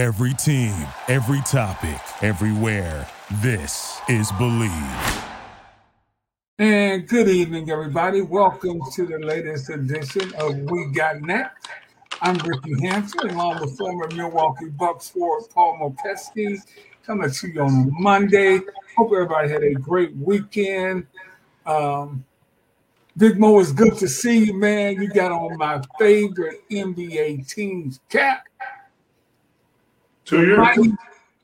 Every team, every topic, everywhere. This is Bleav. And good evening, everybody. Welcome to the latest edition of We Got Next. I'm Rickey Hampton, along with former Milwaukee Bucks forward Paul Mokeski, coming to you on Monday. Hope everybody had a great weekend. Um, Big Mo, it's good to see you, man. You got on my favorite NBA team's cap. Two years. Mighty,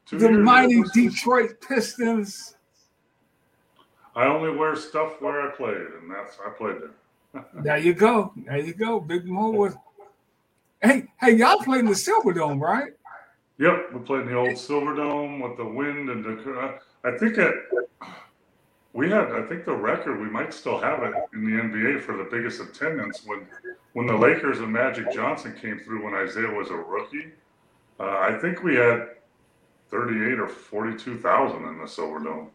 Two the years. mighty Detroit Pistons. I only wear stuff where I played, and that's I played there. There you go. There you go. Big Mo was. Hey, hey, y'all played in the Silverdome, right? Yep, we played in the old Silverdome with the wind and the. I think it. We had, I think the record. We might still have it in the NBA for the biggest attendance when, when the Lakers and Magic Johnson came through when Isaiah was a rookie. Uh, I think we had thirty-eight or forty-two thousand in the Silverdome.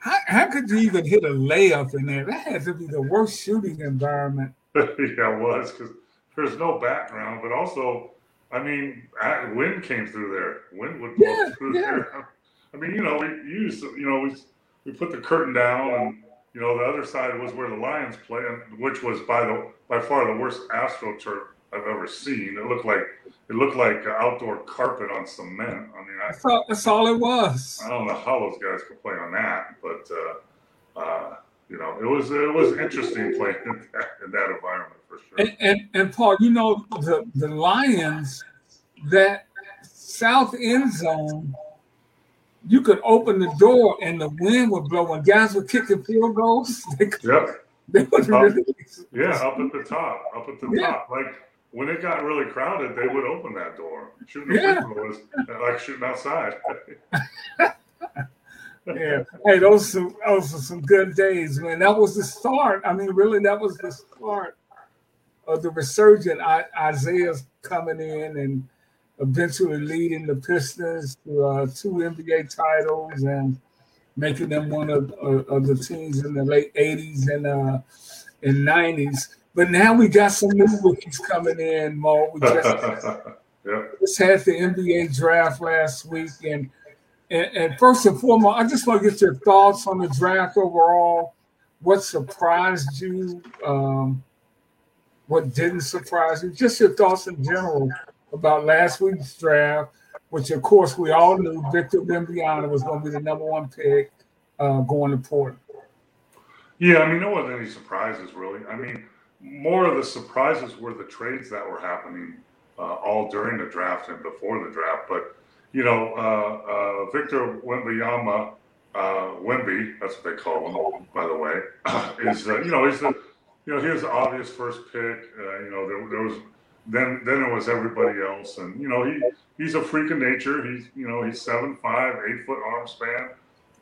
How, how could you even hit a layup in there? That had to be the worst shooting environment. yeah, it was because there's no background, but also, I mean, wind came through there. Wind would blow Yeah, through yeah. there. I mean, you know, we used, you know, we we put the curtain down, and you know, the other side was where the Lions play, and which was by the by far the worst astroturf I've ever seen. It looked like it looked like outdoor carpet on cement. I mean, I, That's all, that's all it was. I don't know how those guys could play on that, but uh, uh, you know, it was it was interesting playing in that, in that environment for sure. And, and, and Paul, you know, the, the Lions, that south end zone, you could open the door and the wind would blow. and guys would kick kicking field goals, they, could, Yep. they would really. Yeah, up at the top, up at the Yeah. top. Like when it got really crowded, they would open that door. Shooting Yeah. was like shooting outside. Yeah. Hey, those some those are some good days, man. That was the start. I mean, really, that was the start of the resurgent. I, Isaiah's coming in and eventually leading the Pistons to uh, two NBA titles and making them one of, of, of the teams in the late '80s and uh, and '90s. But now we got some new rookies coming in, Mo. We just yeah. just had the NBA draft last week, and, and and first and foremost, I just want to get your thoughts on the draft overall. What surprised you? Um, what didn't surprise you? Just your thoughts in general about last week's draft, which of course we all knew Victor Wembanyama was going to be the number one pick uh, going to Portland. Yeah, I mean, there wasn't any surprises really. I mean, more of the surprises were the trades that were happening uh, all during the draft and before the draft. But you know, uh, uh, Victor Wembanyama, uh, Wemby, that's what they call him, by the way, is uh, you know he's the you know he was the obvious first pick. Uh, you know, there, there was then then it was everybody else, and you know he he's a freak of nature. He's you know he's seven five, eight foot arm span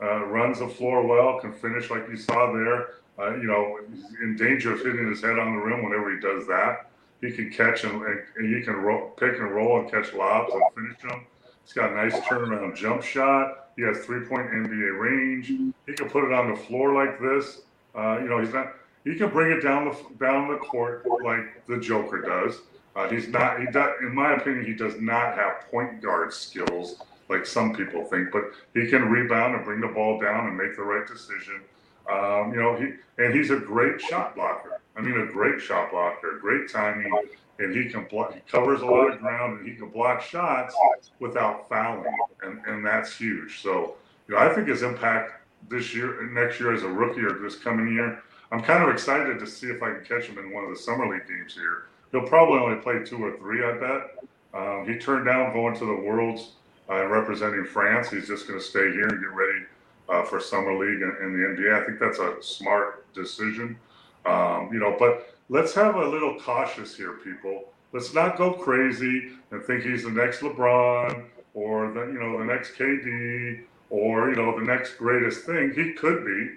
runs the floor well, can finish like you saw there. Uh, you know, he's in danger of hitting his head on the rim whenever he does that. He can catch and, and, he can roll, pick and roll and catch lobs and finish them. He's got a nice turnaround jump shot. He has three point NBA range. He can put it on the floor like this. Uh, you know, he's not. He can bring it down the down the court like the Joker does. Uh, he's not. He does, in my opinion, he does not have point guard skills like some people think, but he can rebound and bring the ball down and make the right decision. Um, you know, he and he's a great shot blocker. I mean, a great shot blocker, great timing, and he can block. He covers a lot of ground, and he can block shots without fouling, and and that's huge. So, you know, I think his impact this year, next year as a rookie, or this coming year, I'm kind of excited to see if I can catch him in one of the summer league games here. He'll probably only play two or three, I bet. Um, he turned down going to the Worlds uh, representing France. He's just going to stay here and get ready uh, for summer league and, and the NBA. I think that's a smart decision. Um, you know, but let's have a little cautious here, people. Let's not go crazy and think he's the next LeBron or the you know the next KD or you know the next greatest thing. He could be,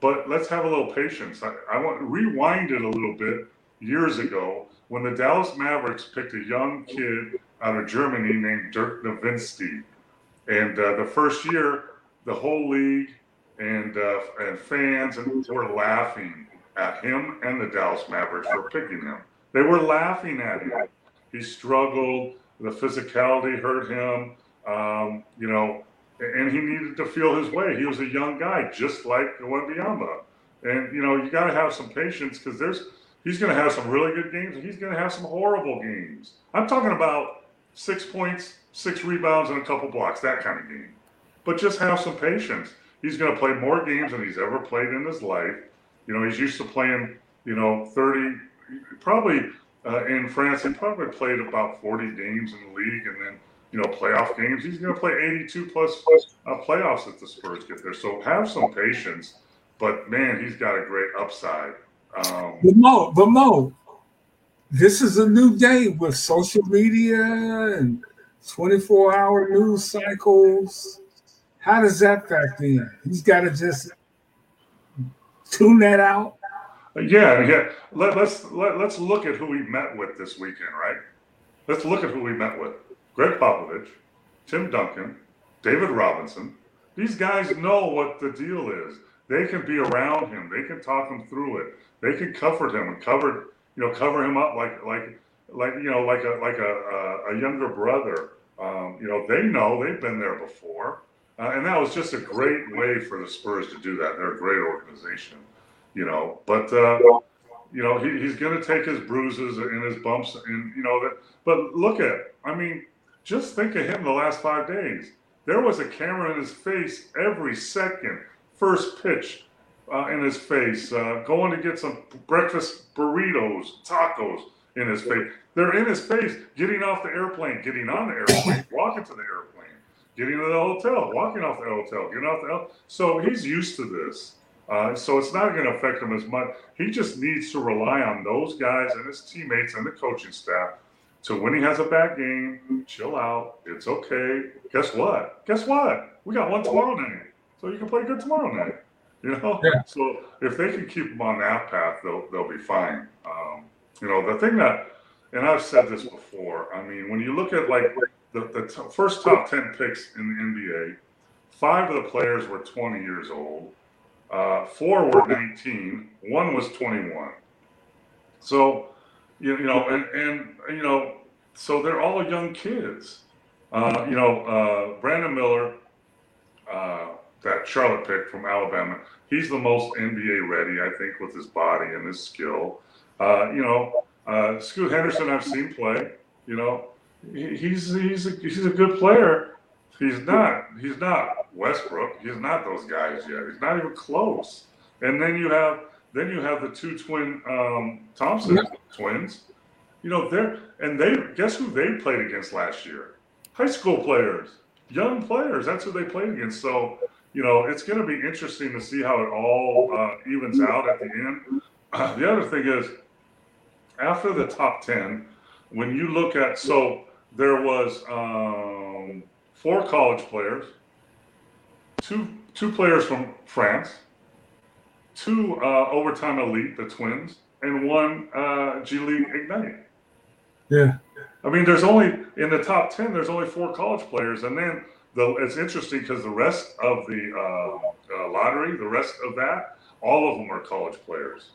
but let's have a little patience. I, I want rewind it a little bit years ago when the Dallas Mavericks picked a young kid out of Germany named Dirk Nowitzki, and uh, the first year the whole league and uh, and fans and were laughing at him and the Dallas Mavericks for picking him. They were laughing at him. He struggled. the physicality hurt him. Um, you know, and he needed to feel his way. He was a young guy, just like Wembanyama. And you know, you got to have some patience because there's he's going to have some really good games and he's going to have some horrible games. I'm talking about six points, six rebounds, and a couple blocks, that kind of game. But just have some patience. He's going to play more games than he's ever played in his life. You know, he's used to playing, you know, 30, probably uh, in France, he probably played about 40 games in the league and then, you know, playoff games. He's going to play 82 plus uh, playoffs if the Spurs get there. So have some patience. But man, he's got a great upside. Um, but Mo, but Mo, this is a new day with social media and 24 hour news cycles. How does that factor in? He's got to just tune that out. Yeah, yeah. Let, let's let, let's look at who we met with this weekend, right? Let's look at who we met with: Gregg Popovich, Tim Duncan, David Robinson. These guys know what the deal is. They can be around him. They can talk him through it. They can comfort him and cover, you know, cover him up like like like you know like a like a a, younger brother. Um, you know, they know they've been there before, uh, and that was just a great way for the Spurs to do that. They're a great organization, you know. But uh, you know, he, he's going to take his bruises and his bumps, and you know that. But look at, I mean, just think of him the last five days. There was a camera in his face every second first pitch uh, in his face, uh, going to get some breakfast burritos, tacos in his face. They're in his face, getting off the airplane, getting on the airplane, walking to the airplane, getting to the hotel, walking off the hotel, getting off the hotel. So he's used to this. Uh, so it's not going to affect him as much. He just needs to rely on those guys and his teammates and the coaching staff to when he has a bad game, chill out. It's okay. Guess what? Guess what? We got one tomorrow night so you can play good tomorrow night. You know, yeah. so if they can keep them on that path, they'll they'll be fine. Um, you know, the thing that, and I've said this before. I mean, when you look at like the, the t- first top ten picks in the NBA, five of the players were 20 years old, uh, four were 19, one was 21. So, you, you know, and and you know, so they're all young kids. Uh, you know, uh, Brandon Miller. Uh, that Charlotte pick from Alabama. He's the most NBA ready, I think, with his body and his skill. Uh, you know, uh, Scoot Henderson, I've seen play. You know, he's he's a, he's a good player. He's not he's not Westbrook. He's not those guys yet. He's not even close. And then you have then you have the two twin um, Thompson twins. You know, they're and they guess who they played against last year? High school players, young players. That's who they played against. So you know, it's going to be interesting to see how it all uh, evens out at the end. Uh, the other thing is, after the top 10, when you look at, so there was um, four college players, two, two players from France, two uh, overtime elite, the twins, and one uh, G League Ignite. Yeah. I mean, there's only, in the top 10, there's only four college players. And then the, it's interesting because the rest of the uh, uh, lottery, the rest of that, all of them are college players.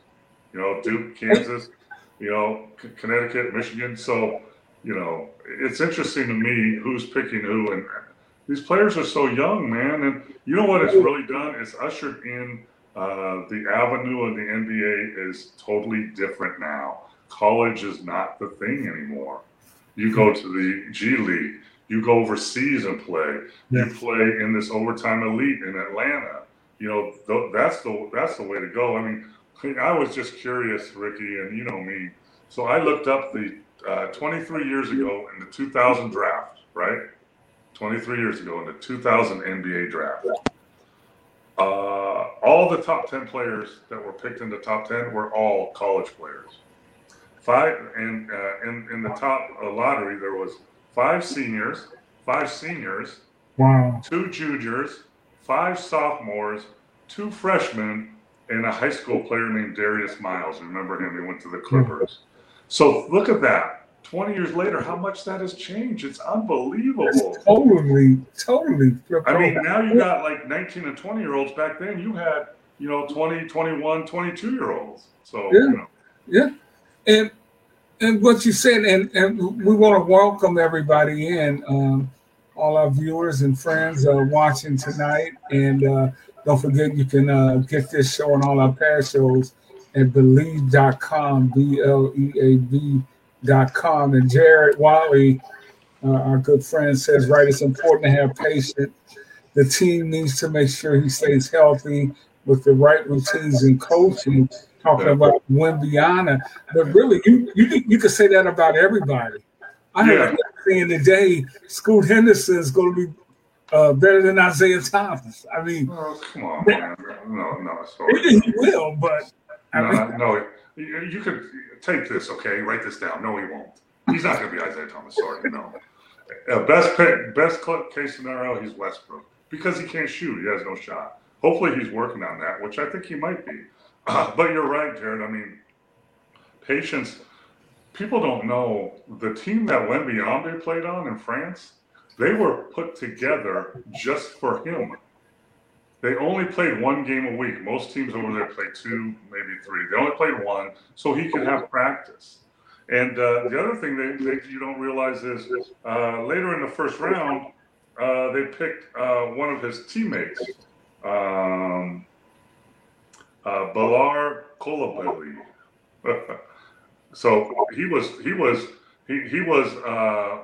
You know, Duke, Kansas, you know, C- Connecticut, Michigan. So, you know, it's interesting to me who's picking who, and these players are so young, man. And you know what it's really done? It's ushered in uh, the avenue of the NBA is totally different now. College is not the thing anymore. You go to the G League you go overseas and play. You play in this overtime elite in Atlanta. You know, th- that's the that's the way to go. I mean, I was just curious, Rickey, and you know me. So I looked up the uh, 23 years ago in the 2000 draft, right? 23 years ago in the 2000 NBA draft. Uh, all the top 10 players that were picked in the top 10 were all college players. Five and uh, in in the top uh, lottery there was five seniors, five seniors, wow. two juniors, five sophomores, two freshmen, and a high school player named Darius Miles. Remember him? He went to the Clippers. So look at that. 20 years later, how much that has changed. It's unbelievable. It's totally, totally. I mean, now you got like 19 and 20 year olds. Back then, you had, you know, 20, 21, 22 year olds. So, yeah. You know. Yeah. And and what you said, and, and we want to welcome everybody in, um, all our viewers and friends uh, watching tonight. And uh, don't forget, you can uh, get this show and all our past shows at bleav.com, B L E A V.com. And Jared Wiley, uh, our good friend, says, right, it's important to have patience. The team needs to make sure he stays healthy with the right routines and coaching talking about Wembanyama, but really, you you you could say that about everybody. I heard yeah. saying today, Scoot Henderson is going to be uh, better than Isaiah Thomas. I mean, oh, come on, man. no, no, sorry. he will, but I no, no, you, you could take this, okay? Write this down. No, he won't. He's not going to be Isaiah Thomas. Sorry, no. Uh, best pick, best cut case scenario, he's Westbrook because he can't shoot. He has no shot. Hopefully, he's working on that, which I think he might be. Uh, but you're right, Jared. I mean, patience. People don't know the team that Wembanyama played on in France. They were put together just for him. They only played one game a week. Most teams over there play two, maybe three. They only played one, so he could have practice. And uh, the other thing that you don't realize is uh, later in the first round, uh, they picked uh, one of his teammates. Um, uh, Bilal Coulibaly. so he was he was he he was uh,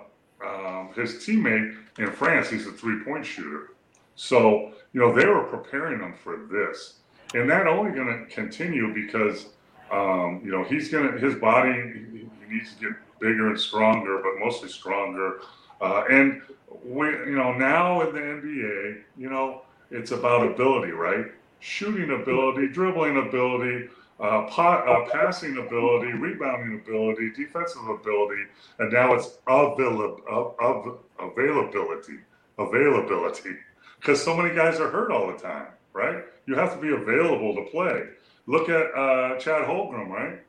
um, his teammate in France. He's a three point shooter. So you know they were preparing him for this, and that only going to continue because um, you know he's gonna his body he, he needs to get bigger and stronger, but mostly stronger. Uh, and we, you know, now in the NBA, you know, it's about ability, right? shooting ability, dribbling ability, uh, pot, uh, passing ability, rebounding ability, defensive ability, and now it's avail- of, of availability. Availability. Because so many guys are hurt all the time, right? You have to be available to play. Look at uh, Chet Holmgren, right?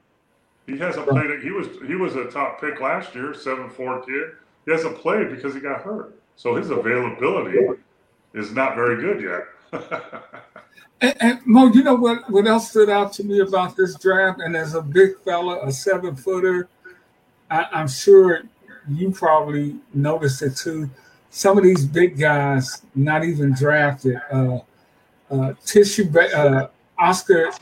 He hasn't played it. He was he was a top pick last year, seven four kid. He hasn't played because he got hurt. So his availability is not very good yet. And, and, Mo, you know what, what else stood out to me about this draft? And as a big fella, a seven footer, I, am sure you probably noticed it too. Some of these big guys, not even drafted, uh, uh, tissue, uh, Oscar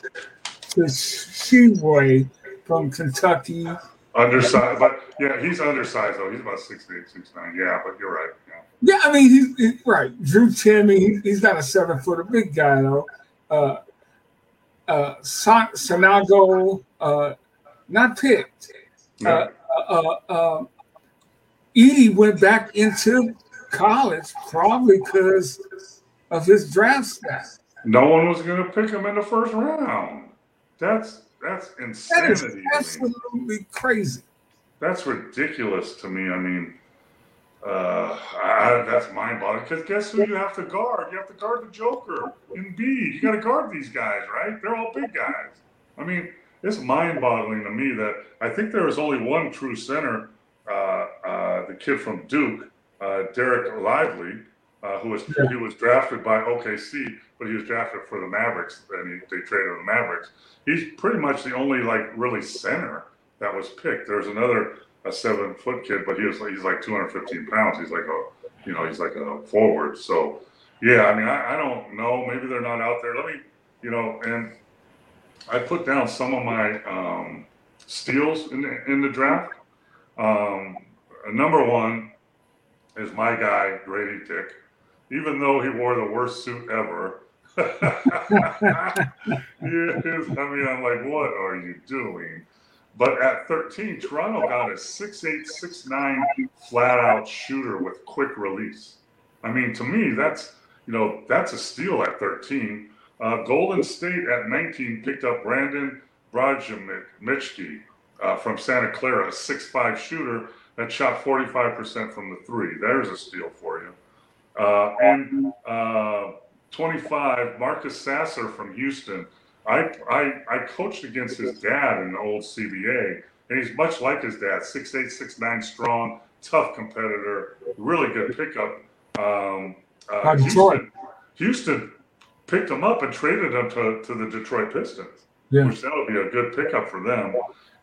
Tshiebwe from Kentucky. Undersized, but yeah, he's undersized though. He's about six eight, six nine. Yeah, but you're right. Yeah, yeah I mean, he's, he's right. Drew Timme, he, he's not a seven footer big guy though uh, uh, Sanogo uh, not picked. Uh, uh, uh, Edey went back into college probably because of his draft stats. No one was going to pick him in the first round. That's that's insanity. That is absolutely crazy. That's ridiculous to me. I mean, uh, I, that's mind boggling. Because guess who you have to guard? You have to guard the Joker in B. You got to guard these guys, right? They're all big guys. I mean, it's mind boggling to me that I think there was only one true center, uh, uh, the kid from Duke, uh, Dereck Lively, uh, who was he was drafted by OKC, but he was drafted for the Mavericks, and he, they traded the Mavericks. He's pretty much the only like really center that was picked. There's another a seven foot kid, but he was he's like 215 pounds. He's like a you know he's like a forward. So yeah, I mean I, I don't know. Maybe they're not out there. Let me you know and I put down some of my um, steals in the, in the draft. Um, number one is my guy Gradey Dick, even though he wore the worst suit ever. yes, I mean, I'm like, what are you doing? But at 13, Toronto got a six-eight, six-nine flat out shooter with quick release. I mean, to me, that's you know that's a steal at 13. Uh, Golden State at 19 picked up Brandon Bogdanovic uh, from Santa Clara, a six-five shooter that shot 45% from the three. There's a steal for you. Uh, and uh, 25, Marcus Sasser from Houston I, I, I coached against his dad in the old CBA, and he's much like his dad, six eight, six nine, strong, tough competitor, really good pickup. Um, uh, Houston, Houston picked him up and traded him to, to the Detroit Pistons, yeah. which that would be a good pickup for them.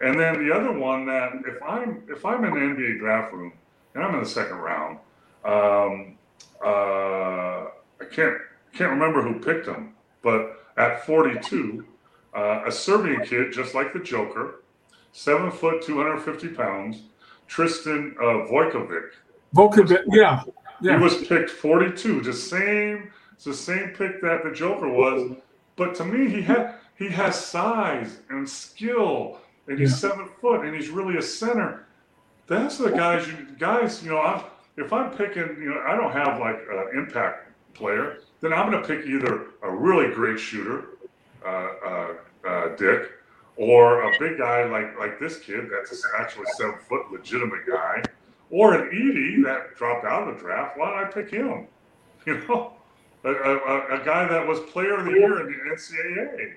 And then the other one that if I'm if I'm in the NBA draft room and I'm in the second round, um, uh, I can't can't remember who picked him, but at 42, uh, a Serbian kid just like the Joker, seven foot, 250 pounds, Tristan uh, Vojkovic. Vojkovic, yeah, yeah. He was picked 42, the same. It's the same pick that the Joker was, but to me, he had he has size and skill, and he's yeah. seven foot, and he's really a center. That's the guys. You guys, you know, I'm, if I'm picking, you know, I don't have like an impact player. Then I'm going to pick either a really great shooter, uh, uh, uh, Dick, or a big guy like like this kid that's actually seven foot legitimate guy, or an Edey that dropped out of the draft. Why don't I pick him? You know, a, a, a guy that was player of the year in the NCAA.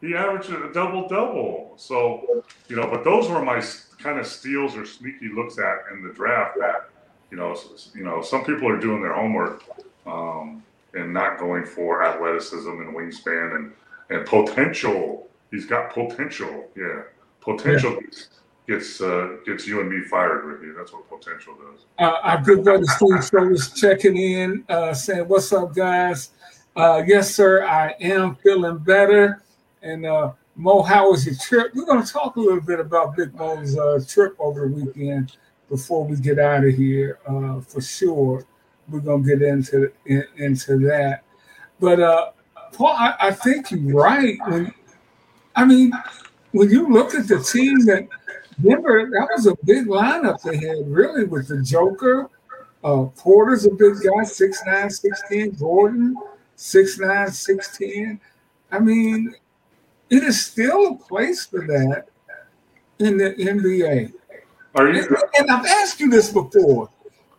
He averaged a double double. So, you know, but those were my kind of steals or sneaky looks at in the draft that, you know, you know, some people are doing their homework um, and not going for athleticism and wingspan and and potential He's got potential. Yeah, potential yeah. gets gets, uh, gets you and me fired, Rickey. That's what potential does. Uh, our good brother Steve Show is checking in, uh, saying, "What's up, guys? Uh, yes, sir. I am feeling better." And uh, Mo, how was your trip? We're going to talk a little bit about Big Mo's uh, trip over the weekend before we get out of here, uh, for sure. We're going to get into in, into that, but uh, Paul, I, I think you're right when I mean, when you look at the team that Denver, that was a big lineup they had, really, with the Joker. Uh, Porter's a big guy, 6'9, 6'10. Gordon, 6'9, 6'10. I mean, it is still a place for that in the NBA. Are you? And, and I've asked you this before.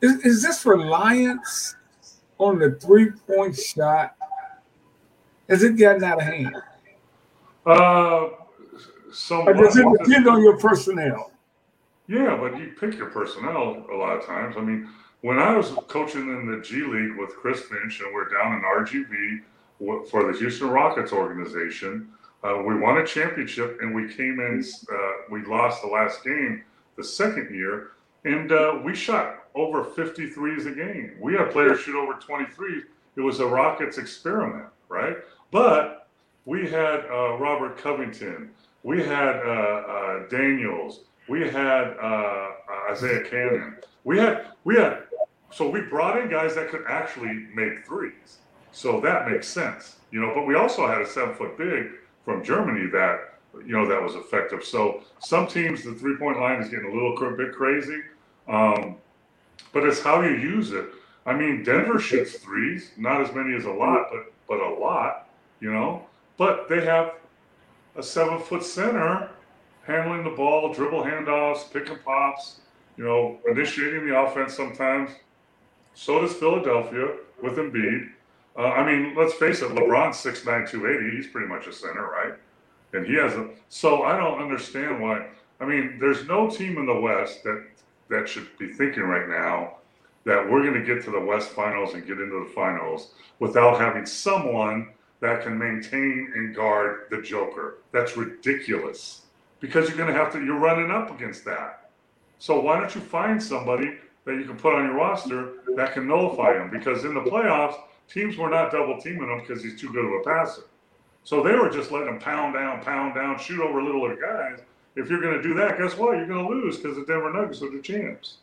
Is, is this reliance on the three point shot? Has it gotten out of hand? Uh, so does it depend on your personnel? Yeah, but you pick your personnel a lot of times. I mean, when I was coaching in the G League with Chris Finch, and we're down in RGV for the Houston Rockets organization, uh, we won a championship, and we came in. Uh, we lost the last game the second year, and uh, we shot over 53s a game. We had players shoot over 23. It was a Rockets experiment, right? But we had uh, Robert Covington, we had uh, uh Daniels, we had Isaiah Canaan, we had we had so we brought in guys that could actually make threes. So that makes sense, you know. But we also had a seven foot big from Germany that you know that was effective. So some teams the three point line is getting a little bit crazy, um, but it's how you use it. I mean, Denver shoots threes, not as many as a lot, but but a lot, you know. But they have a seven foot center handling the ball, dribble handoffs, pick and pops, you know, initiating the offense sometimes. So does Philadelphia with Embiid. Uh, I mean, let's face it, LeBron's 6'9, 280. He's pretty much a center, right? And he has a. So I don't understand why. I mean, there's no team in the West that that should be thinking right now that we're going to get to the West Finals and get into the finals without having someone that can maintain and guard the Joker. That's ridiculous because you're going to have to, you're running up against that. So why don't you find somebody that you can put on your roster that can nullify him? Because in the playoffs, teams were not double teaming him because he's too good of a passer. So they were just letting him pound down, pound down, shoot over littler guys. If you're going to do that, guess what? You're going to lose because the Denver Nuggets are the champs.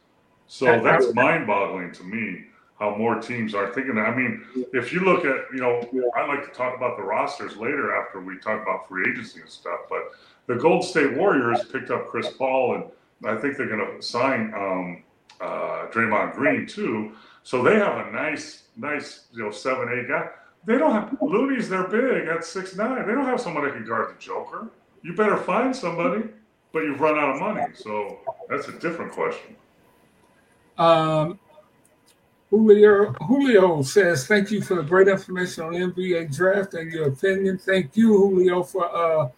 So that's mind boggling to me how more teams are thinking that. I mean, if you look at, you know, I like to talk about the rosters later after we talk about free agency and stuff, but the Gold State Warriors picked up Chris Paul, and I think they're going to sign um, uh, Draymond Green too. So they have a nice, nice, you know, seven, eight guy. They don't have Looney's. They're big at six nine. They don't have someone that can guard the Joker. You better find somebody, but you've run out of money. So that's a different question. Um, Julio, Julio says, thank you for the great information on NBA draft and your opinion. Thank you, Julio, for uh,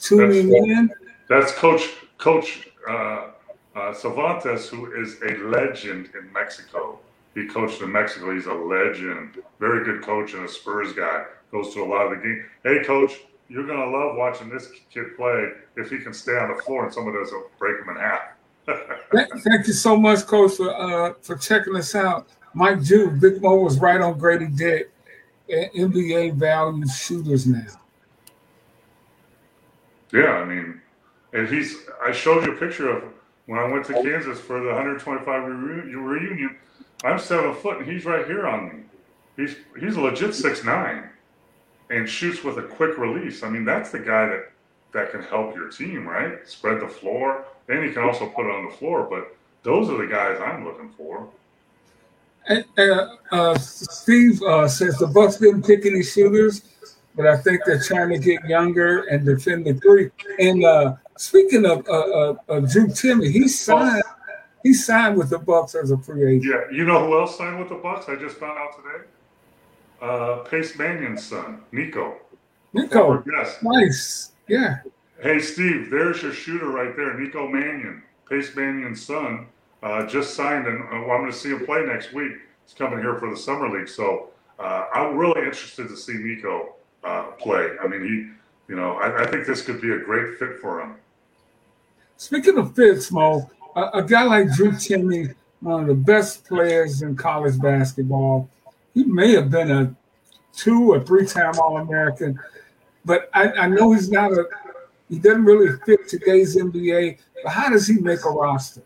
tuning that's, in. That's Coach Coach uh, uh, Cervantes, who is a legend in Mexico. He coached in Mexico. He's a legend. Very good coach and a Spurs guy. Goes to a lot of the games. Hey, Coach, you're gonna love watching this kid play if he can stay on the floor and someone doesn't break him in half. Thank you so much, Coach, for uh, for checking us out. Mike Jew, Big Mo was right on Gradey Dick. NBA value shooters now. Yeah, I mean, and he's. I showed you a picture of when I went to Kansas for the 125 reunion. I'm seven foot, and he's right here on me. He's he's a legit six nine, and shoots with a quick release. I mean, that's the guy that that can help your team, right? Spread the floor, and he can also put it on the floor. But those are the guys I'm looking for. And, uh, uh, Steve uh, says the Bucks didn't pick any shooters, but I think they're trying to get younger and defend the three. And uh, speaking of, uh, uh, Drew Timme, he signed. He signed with the Bucks as a free agent. Yeah, you know who else signed with the Bucks? I just found out today. Uh, Pace Mannion's son, Nico. Nico, yes, nice. Yeah. Hey, Steve, there's your shooter right there, Nico Mannion, Pace Mannion's son. Uh, just signed, and uh, I'm going to see him play next week. He's coming here for the summer league, so uh, I'm really interested to see Nico uh, play. I mean, he, you know, I, I, think this could be a great fit for him. Speaking of fits, Mo, a, a guy like Drew Timme, one of the best players in college basketball, he may have been a two or three time All American, but I, I know he's not a he doesn't really fit today's NBA. But how does he make a roster?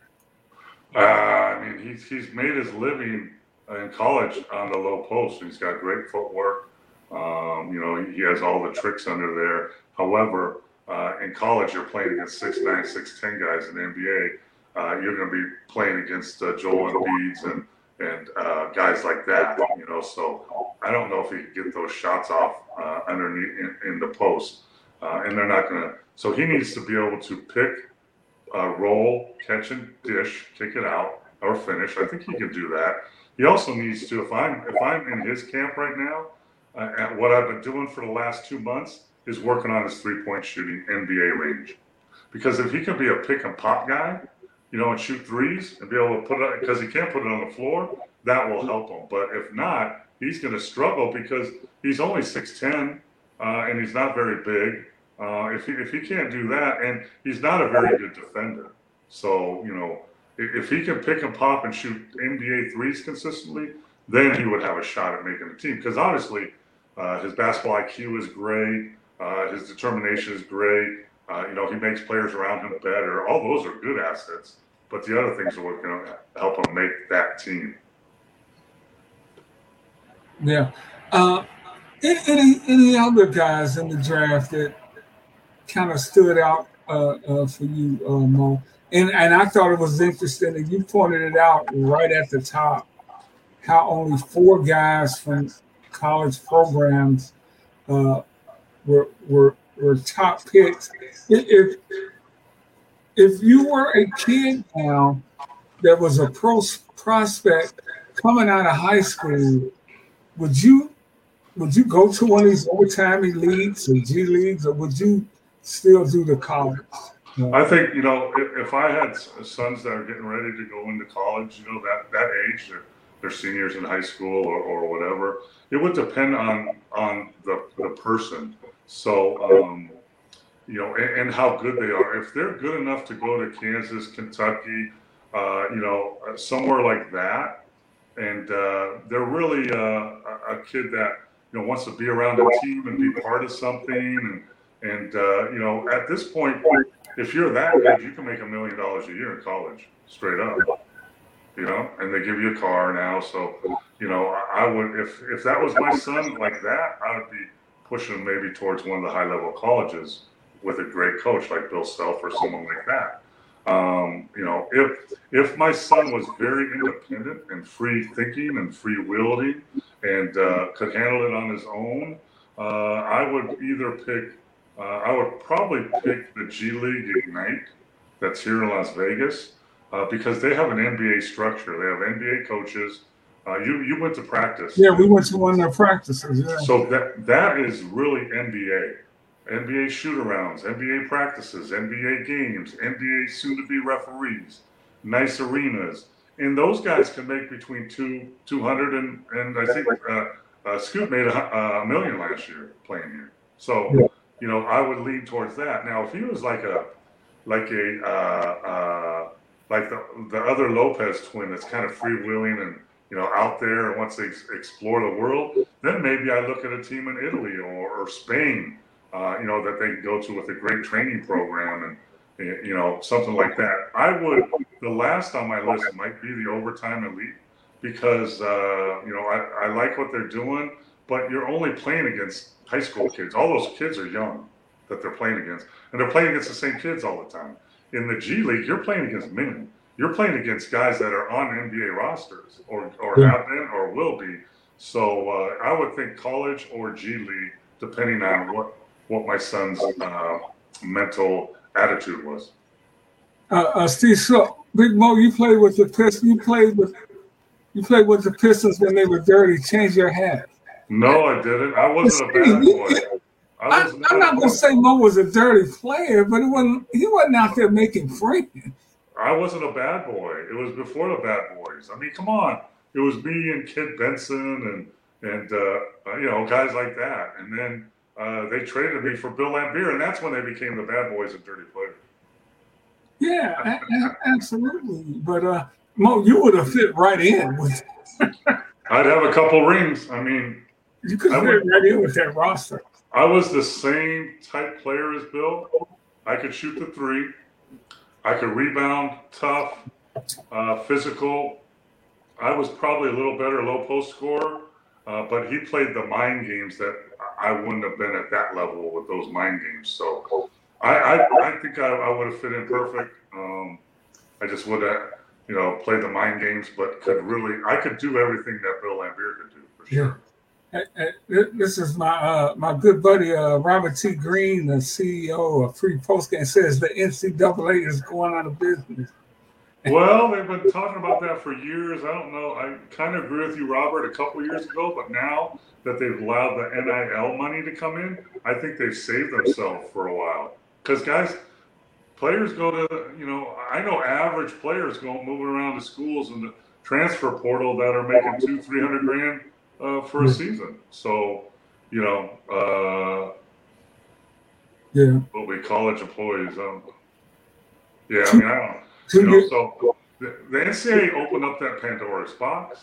Uh, I mean, he's he's made his living in college on the low post. He's got great footwork. Um, you know, he has all the tricks under there. However, uh, in college, you're playing against six nine, six ten guys in the NBA. Uh, you're going to be playing against uh, Joel Embiid and and uh, guys like that. You know, so I don't know if he can get those shots off uh, underneath in, in, the post, uh, and they're not going to. So he needs to be able to pick, uh, roll, catch and dish, kick it out, or finish. I think he can do that. He also needs to. If I'm if I'm in his camp right now, uh, at what I've been doing for the last two months is working on his three point shooting NBA range, because if he can be a pick and pop guy you know, and shoot threes and be able to put it because he can't put it on the floor, that will help him. But if not, he's going to struggle because he's only 6'10 uh, and he's not very big. Uh, if, he, if he can't do that, and he's not a very good defender. So, you know, if, if he can pick and pop and shoot NBA threes consistently, then he would have a shot at making the team. Because obviously, uh, his basketball IQ is great, uh, his determination is great. Uh, you know, he makes players around him better. All those are good assets, but the other things are what can help him make that team. Yeah. Uh, any any other guys in the draft that kind of stood out uh, uh, for you, uh, Mo? And and I thought it was interesting that you pointed it out right at the top how only four guys from college programs uh, were were were top picks. If if you were a kid now that was a pro prospect coming out of high school, would you would you go to one of these old timey leagues or G leagues, or would you still do the college? I think you know if, if, I had sons that are getting ready to go into college, you know that that age, they're, they're seniors in high school or, or whatever. It would depend on on the the person. So, um, you know, and, and, how good they are. If they're good enough to go to Kansas, Kentucky, uh, you know, uh, somewhere like that, and uh, they're really uh, a kid that you know wants to be around a team and be part of something, and and uh, you know, at this point, if you're that good, you can make a million dollars a year in college, straight up. You know, and they give you a car now, so you know, I would if if that was my son like that, I would be pushing him maybe towards one of the high level colleges with a great coach like Bill Self or someone like that. Um, you know, if if my son was very independent and free thinking and free wielding and uh, could handle it on his own, uh, I would either pick. Uh, I would probably pick the G League Ignite that's here in Las Vegas uh, because they have an NBA structure. They have NBA coaches. Uh, you you went to practice. Yeah, we went to one of their practices. Yeah. So that that is really NBA. NBA shoot arounds, NBA practices, NBA games, NBA soon to be referees, nice arenas. And those guys can make between two, 200 and, and I think uh, uh, Scoot made a, a, million last year playing here. So, you know, I would lean towards that. Now, if he was like a, like a, uh, uh, like the the other Lopez twin that's kind of freewheeling and you know out there and to ex- explore the world, then maybe I look at a team in Italy or, or Spain, uh, you know, that they can go to with a great training program and you know something like that. I would. The last on my list might be the overtime elite because uh, you know I, I like what they're doing, but you're only playing against high school kids. All those kids are young that they're playing against, and they're playing against the same kids all the time. In the G League, you're playing against men. You're playing against guys that are on NBA rosters or, or Yeah. have been or will be. So uh, I would think college or G League, depending on what what my son's uh, mental attitude was. Uh, uh, Steve, so Big Mo, you played with the Pistons. You played with you played with the Pistons when they were dirty. Change your hat. No, I didn't. I wasn't a bad boy. I I'm not gonna say Mo was a dirty player, but it wasn't. He wasn't out there making friends. I wasn't a bad boy. It was before the bad boys. I mean, come on. It was me and Kent Benson and and uh, you know guys like that. And then uh, they traded me for Bill Laimbeer, and that's when they became the bad boys and dirty players. Yeah, a- absolutely. But uh, Mo, you would have fit right in with. I'd have a couple rings. I mean, You could fit right in with that roster. I was the same type player as Bill. I could shoot the three. I could rebound, tough, uh, physical. I was probably a little better low post scorer, uh, but he played the mind games that I wouldn't have been at that level with those mind games. So I, I, I think I, I would have fit in perfect. Um, I just would have, you know, played the mind games, but could really, I could do everything that Bill Laimbeer could do for sure. Th- This is my uh, my good buddy uh, Robert T. Green, the CEO of Free Postgame, says the NCAA is going out of business. Well, they've been talking about that for years. I don't know. I kind of agree with you, Robert, a couple years ago, but now that they've allowed the NIL money to come in, I think they've saved themselves for a while. Because, guys, players go to, you know, I know average players go moving around to schools in the transfer portal that are making two, three hundred grand uh, for a season. So, you know, uh, Yeah, what we college employees. Um, yeah, I mean, I don't. You know, so the, the NCAA opened up that Pandora's box.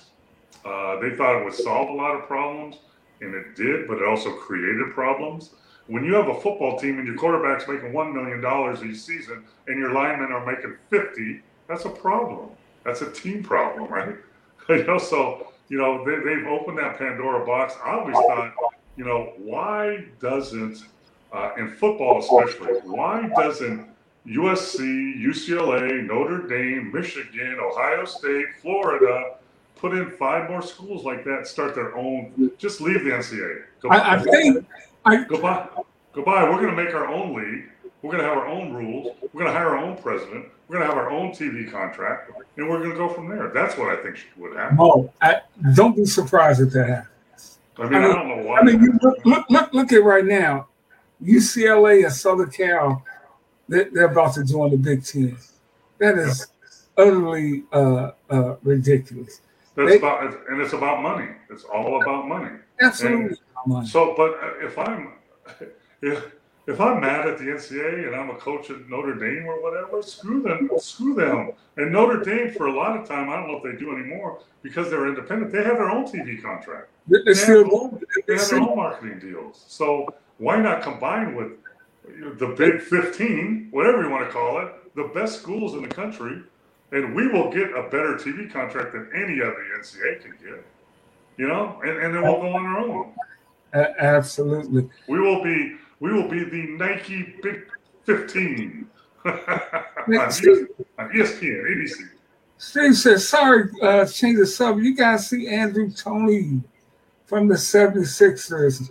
Uh, they thought it would solve a lot of problems, and it did, but it also created problems. When you have a football team and your quarterback's making one million dollars each season, and your linemen are making fifty, that's a problem. That's a team problem, right? you know, so you know they, they've opened that Pandora box. I always thought, you know, why doesn't uh, in football especially, why doesn't USC, UCLA, Notre Dame, Michigan, Ohio State, Florida put in five more schools like that and start their own. Just leave the NCAA. Go, I, I think I goodbye. Goodbye. We're going to make our own league. We're going to have our own rules. We're going to hire our own president. We're going to have our own TV contract, and we're going to go from there. That's what I think would happen. Mo, I, don't be surprised if that happens. I mean, I don't know why. I mean, you look, look, look, look at right now, UCLA and Southern Cal, they're, they're about to join the Big Ten. That is utterly uh, uh, ridiculous. That's they- about, and it's about money. It's all about money. Absolutely. So, but if I'm if if I'm mad at the NCAA and I'm a coach at Notre Dame or whatever, screw them, screw them. And Notre Dame, for a lot of time, I don't know if they do anymore because they're independent. They have their own TV contract. They're They still have, going. they have their own marketing deals. So why not combine with the Big 15, whatever you want to call it, the best schools in the country, and we will get a better TV contract than any other NCAA can get. You know, and, and then we'll go on our own. Absolutely. We will be we will be the Nike Big 15 on, ES, on ESPN, ABC. Steve says, sorry, uh, change the sub. You guys see Andrew Toney from the 76ers.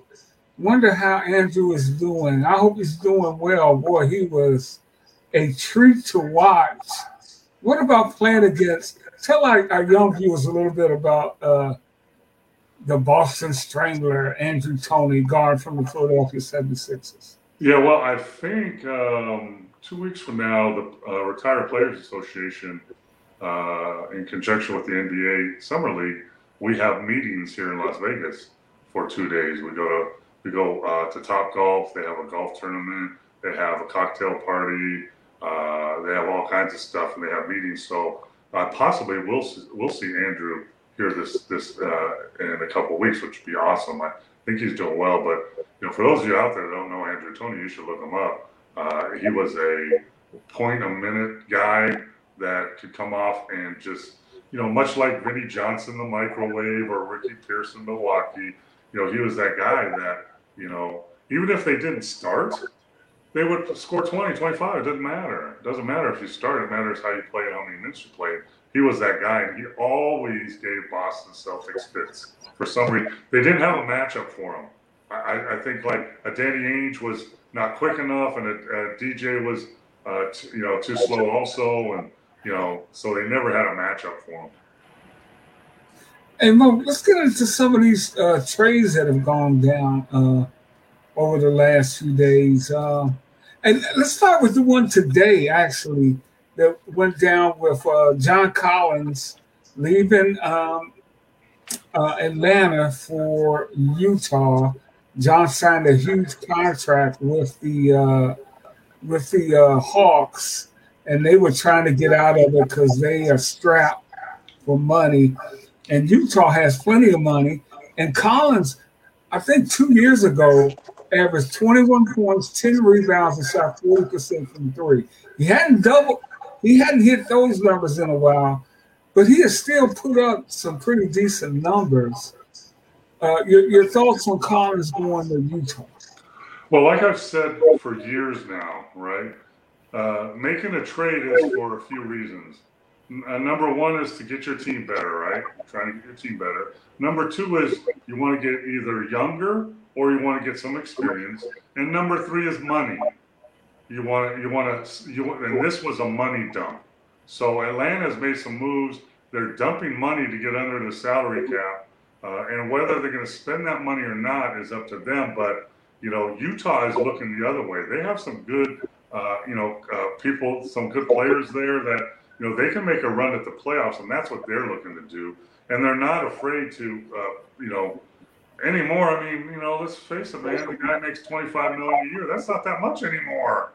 Wonder how Andrew is doing. I hope he's doing well. Boy, he was a treat to watch. What about playing against? Tell our, our young viewers a little bit about uh, the Boston Strangler, Andrew Toney, guard from the Philadelphia 76ers. Yeah, well, I think um, two weeks from now, the uh, Retired Players Association, uh, in conjunction with the NBA Summer League, we have meetings here in Las Vegas for two days. We go to We go uh, to Top Golf. They have a golf tournament. They have a cocktail party. Uh, they have all kinds of stuff, and they have meetings. So uh, possibly see, we'll see Andrew here this this uh, in a couple weeks, which would be awesome. I think he's doing well. But you know, for those of you out there that don't know Andrew Toney, you should look him up. Uh, he was a point a minute guy that could come off and just you know, much like Vinnie Johnson, the microwave, or Ricky Pearson, Milwaukee. You know, he was that guy that you know, even if they didn't start, they would score 20, 25. It doesn't matter. It doesn't matter if you start. It matters how you play and how many minutes you play. He was that guy, and he always gave Boston Celtics fits for some reason. They didn't have a matchup for him. I, I think like a Danny Ainge was not quick enough, and a, a DJ was, uh, t- you know, too slow also, and you know, so they never had a matchup for him. Hey let's get into some of these uh, trades that have gone down uh, over the last few days. Uh, and let's start with the one today, actually, that went down with uh, John Collins leaving um, uh, Atlanta for Utah. John signed a huge contract with the uh, with the Hawks, and they were trying to get out of it because they are strapped for money. And Utah has plenty of money. And Collins, I think two years ago, averaged 21 points, 10 rebounds, and shot 40% from three. He hadn't double, he hadn't hit those numbers in a while, but he has still put up some pretty decent numbers. Uh, your, your thoughts on Collins going to Utah? Well, like I've said for years now, right? Uh, making a trade is for a few reasons. Uh, number one is to get your team better, right? Trying to get your team better. Number two is you want to get either younger or you want to get some experience. And number three is money. You want to, you want to you and this was a money dump. So Atlanta's made some moves. They're dumping money to get under the salary cap, uh, and whether they're going to spend that money or not is up to them. But you know, Utah is looking the other way. They have some good, uh, you know, uh, people, some good players there that you know they can make a run at the playoffs, and that's what they're looking to do. And they're not afraid to, uh, you know, anymore. I mean, you know, let's face it, man. The guy makes twenty five million a year. That's not that much anymore.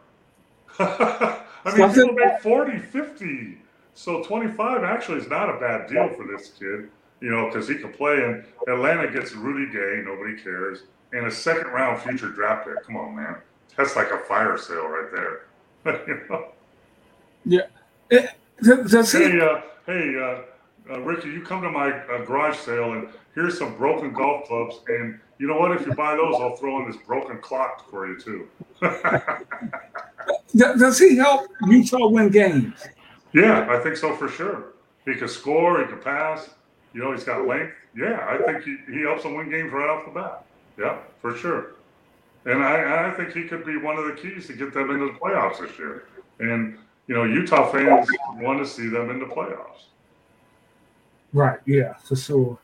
I mean, people make 40, 50. So 25 actually is not a bad deal for this kid, you know, because he can play. And Atlanta gets Rudy Gay, nobody cares, and a second round future draft pick. Come on, man. That's like a fire sale right there. you know? Yeah. It, eh, does he... Hey, uh, hey, uh, uh, Rickey, you come to my uh, garage sale and here's some broken golf clubs. And you know what? If you buy those, I'll throw in this broken clock for you too. Does he help Utah win games? Yeah, I think so for sure. He can score, he can pass. You know, he's got length. Yeah, I think he, he helps them win games right off the bat. Yeah, for sure. And I, I think he could be one of the keys to get them into the playoffs this year. And, you know, Utah fans want to see them in the playoffs. Right. Yeah, for sure.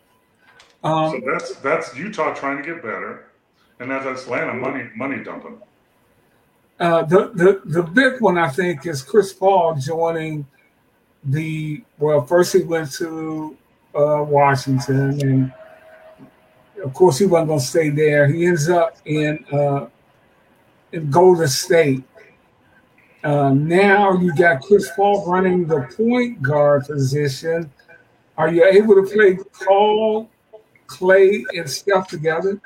Um, so that's that's Utah trying to get better, and that's Atlanta money money dumping. Uh, the, the the big one I think is Chris Paul joining the well. First he went to uh, Washington, and of course he wasn't going to stay there. He ends up in uh, in Golden State. Uh, now you got Chris Paul running the point guard position. Are you able to play Paul, Clay, and Steph together?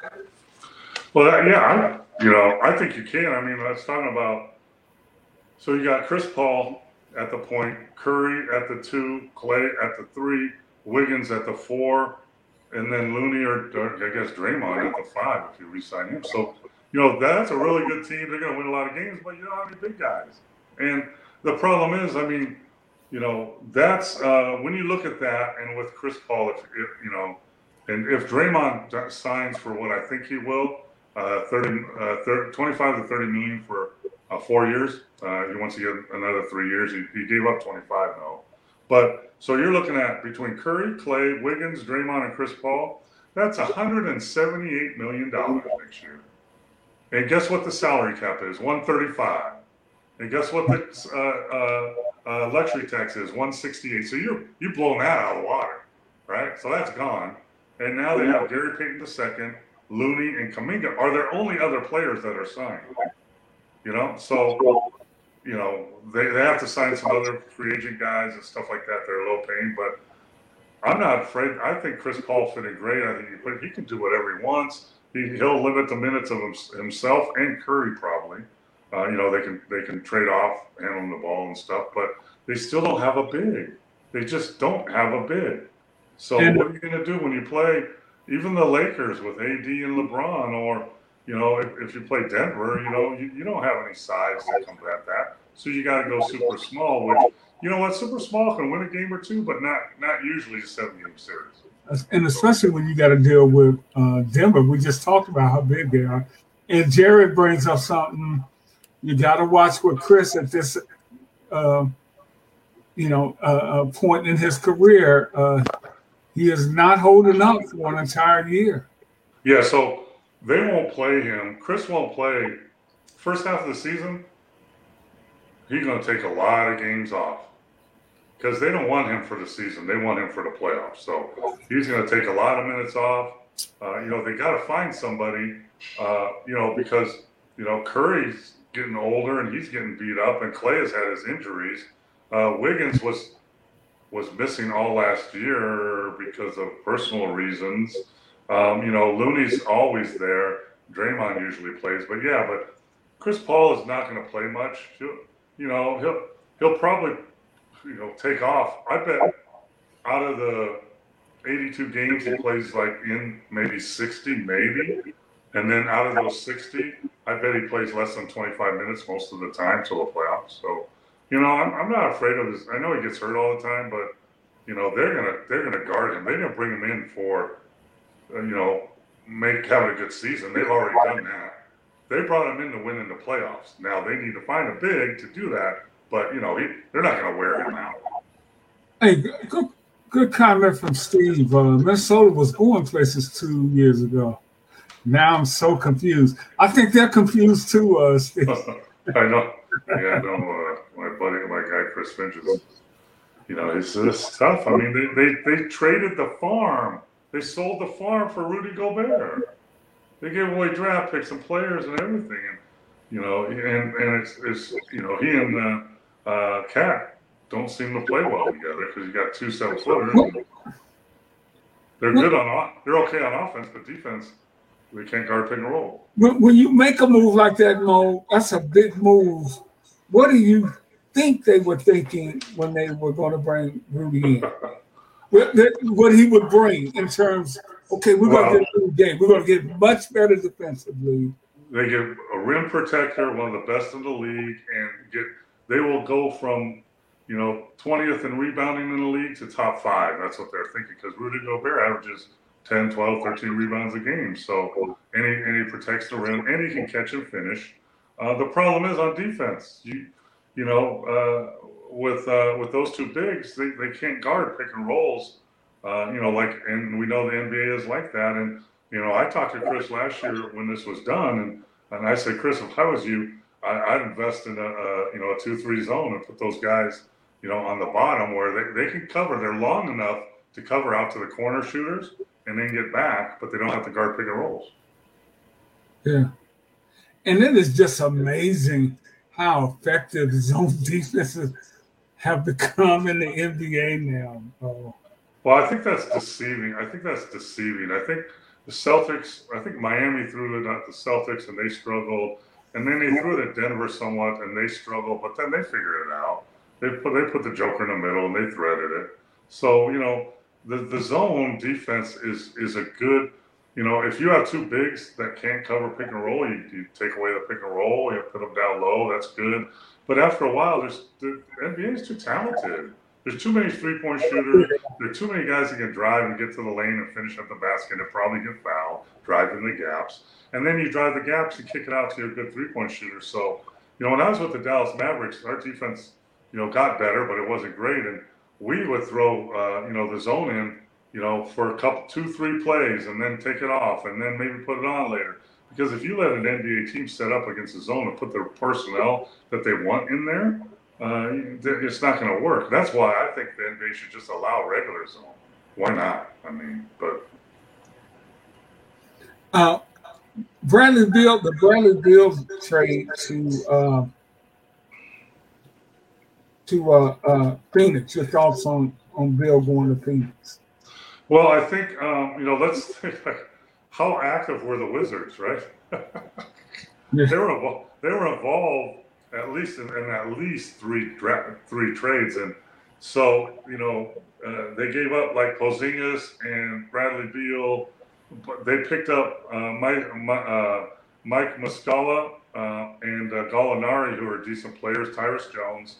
Well, uh, yeah, you know, I think you can. I mean, let's talk about. So you got Chris Paul at the point, Curry at the two, Clay at the three, Wiggins at the four, and then Looney or, or I guess Draymond at the five if you resign him. So you know that's a really good team. They're going to win a lot of games, but you don't have any big guys. And the problem is, I mean, you know, that's uh, when you look at that, and with Chris Paul, if, if you know, and if Draymond signs for what I think he will uh, 30, uh, 30, 25 to 30 million for uh, four years. Uh, he wants to get another three years. He, he gave up 25 now. But so you're looking at between Curry, Clay, Wiggins, Draymond, and Chris Paul, that's 178 million dollars next year. And guess what the salary cap is? 135. And guess what the uh, luxury tax is? 168. So you're you blowing that out of the water, right? So that's gone. And now they have Gary Payton II Looney, and Kuminga are their only other players that are signed. You know, so you know they, they have to sign some other free agent guys and stuff like that. They're low paying, but I'm not afraid. I think Chris Paul fitting great. I think he, he can do whatever he wants. He, will limit the minutes of himself and Curry probably. Uh, you know they can they can trade off handling the ball and stuff, but they still don't have a big. They just don't have a big. So and, what are you going to do when you play even the Lakers with AD and LeBron, or you know if, if you play Denver, you know you, you don't have any size to combat that. So you got to go super small, which you know what, super small can win a game or two, but not not usually a seven game series. And especially when you got to deal with uh, Denver, we just talked about how big they are. And Jared brings up something you got to watch with Chris at this, uh, you know, uh, uh, point in his career. Uh, he is not holding up for an entire year. Yeah, so they won't play him. Chris won't play first half of the season. He's going to take a lot of games off because they don't want him for the season. They want him for the playoffs. So he's going to take a lot of minutes off. Uh, you know, they got to find somebody. Uh, you know, because you know Curry's getting older and he's getting beat up, and Clay has had his injuries. Uh, Wiggins was was missing all last year because of personal reasons. Um, you know, Looney's always there. Draymond usually plays, but yeah, but Chris Paul is not going to play much. He'll, you know, he'll he'll probably you know take off. I bet out of the 82 games he plays like in maybe 60, maybe, and then out of those 60, I bet he plays less than 25 minutes most of the time till the playoffs. So, you know, I'm, I'm not afraid of this. I know he gets hurt all the time, but you know they're gonna they're gonna guard him. They didn't bring him in for, uh, you know, make have a good season. They've already done that. They brought him in to win in the playoffs. Now they need to find a big to do that. But you know, he, they're not going to wear him out. Hey, good, good comment from Steve. Uh, Minnesota was going places two years ago. Now I'm so confused. I think they're confused too, uh. I know. Yeah, I know. Uh, my buddy, my guy Chris Finch is, you know, it's, it's tough. I mean, they, they, they traded the farm. They sold the farm for Rudy Gobert. They gave away draft picks and players and everything. And, you know, and, and it's, it's, you know, he and uh, uh, KAT don't seem to play well together because you got two seven footers. They're good on, they're okay on offense, but defense, we can't guard pick and roll. When, when you make a move like that, Mo, that's a big move. What do you think they were thinking when they were going to bring Rudy in? what, what, he would bring in terms, okay, we're going to get a new game. We're going to get much better defensively. They get a rim protector, one of the best in the league, and get they will go from you know 20th in rebounding in the league to top five. That's what they're thinking because Rudy Gobert averages 10, 12, 13 rebounds a game. So, and he, and he protects the rim and he can catch and finish. Uh, the problem is on defense. You, you know, uh, with uh, with those two bigs, they, they can't guard pick and rolls. Uh, you know, like, and we know the NBA is like that. And you know, I talked to Chris last year when this was done, and and I said, Chris, if I was you, I, would invest in a, a you know a two three zone and put those guys you know on the bottom where they, they can cover. They're long enough to cover out to the corner shooters and then get back, but they don't have to guard pick and rolls. Yeah. And it is just amazing how effective zone defenses have become in the NBA now. Oh. Well, I think that's deceiving. I think that's deceiving. I think the Celtics, I think Miami threw it at the Celtics and they struggled. And then they threw it at Denver somewhat and they struggled, but then they figured it out. They put they put the Joker in the middle and they threaded it. So, you know, the, the zone defense is is a good, you know, if you have two bigs that can't cover pick and roll, you, you take away the pick and roll, you put them down low, that's good. But after a while, there's the NBA is too talented. There's too many three point shooters. There are too many guys that can drive and get to the lane and finish up the basket and probably get fouled, driving the gaps. And then you drive the gaps and kick it out to your good three point shooter. So, you know, when I was with the Dallas Mavericks, our defense, you know, got better, but it wasn't great. And we would throw, uh, you know, the zone in, you know, for a couple, two, three plays, and then take it off, and then maybe put it on later. Because if you let an NBA team set up against the zone and put their personnel that they want in there, uh, it's not going to work. That's why I think the NBA should just allow regular zone. Why not? I mean, but Uh, Bradley Beal, the Bradley Beal trade to uh, to uh, uh, Phoenix. Your thoughts on on Beal going to Phoenix? Well, I think um, you know. Let's think like how active were the Wizards, right? yeah. They were they were involved at least in, in at least three dra- three trades, and so you know uh, they gave up like Porzingis and Bradley Beal. But they picked up uh, Mike uh, Mike Muscala uh, and uh, Gallinari, who are decent players. Tyus Jones,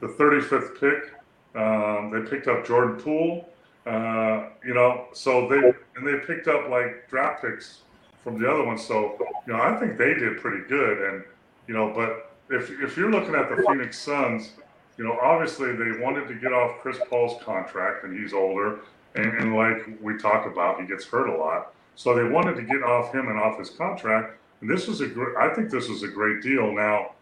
the 35th pick. Um, they picked up Jordan Poole. Uh, you know, so they and they picked up like draft picks from the other ones. So you know, I think they did pretty good. And you know, but if if you're looking at the Phoenix Suns, you know, obviously they wanted to get off Chris Paul's contract, and he's older. And, and like we talked about, he gets hurt a lot. So they wanted to get off him and off his contract. And this was a great. I think this was a great deal. Now,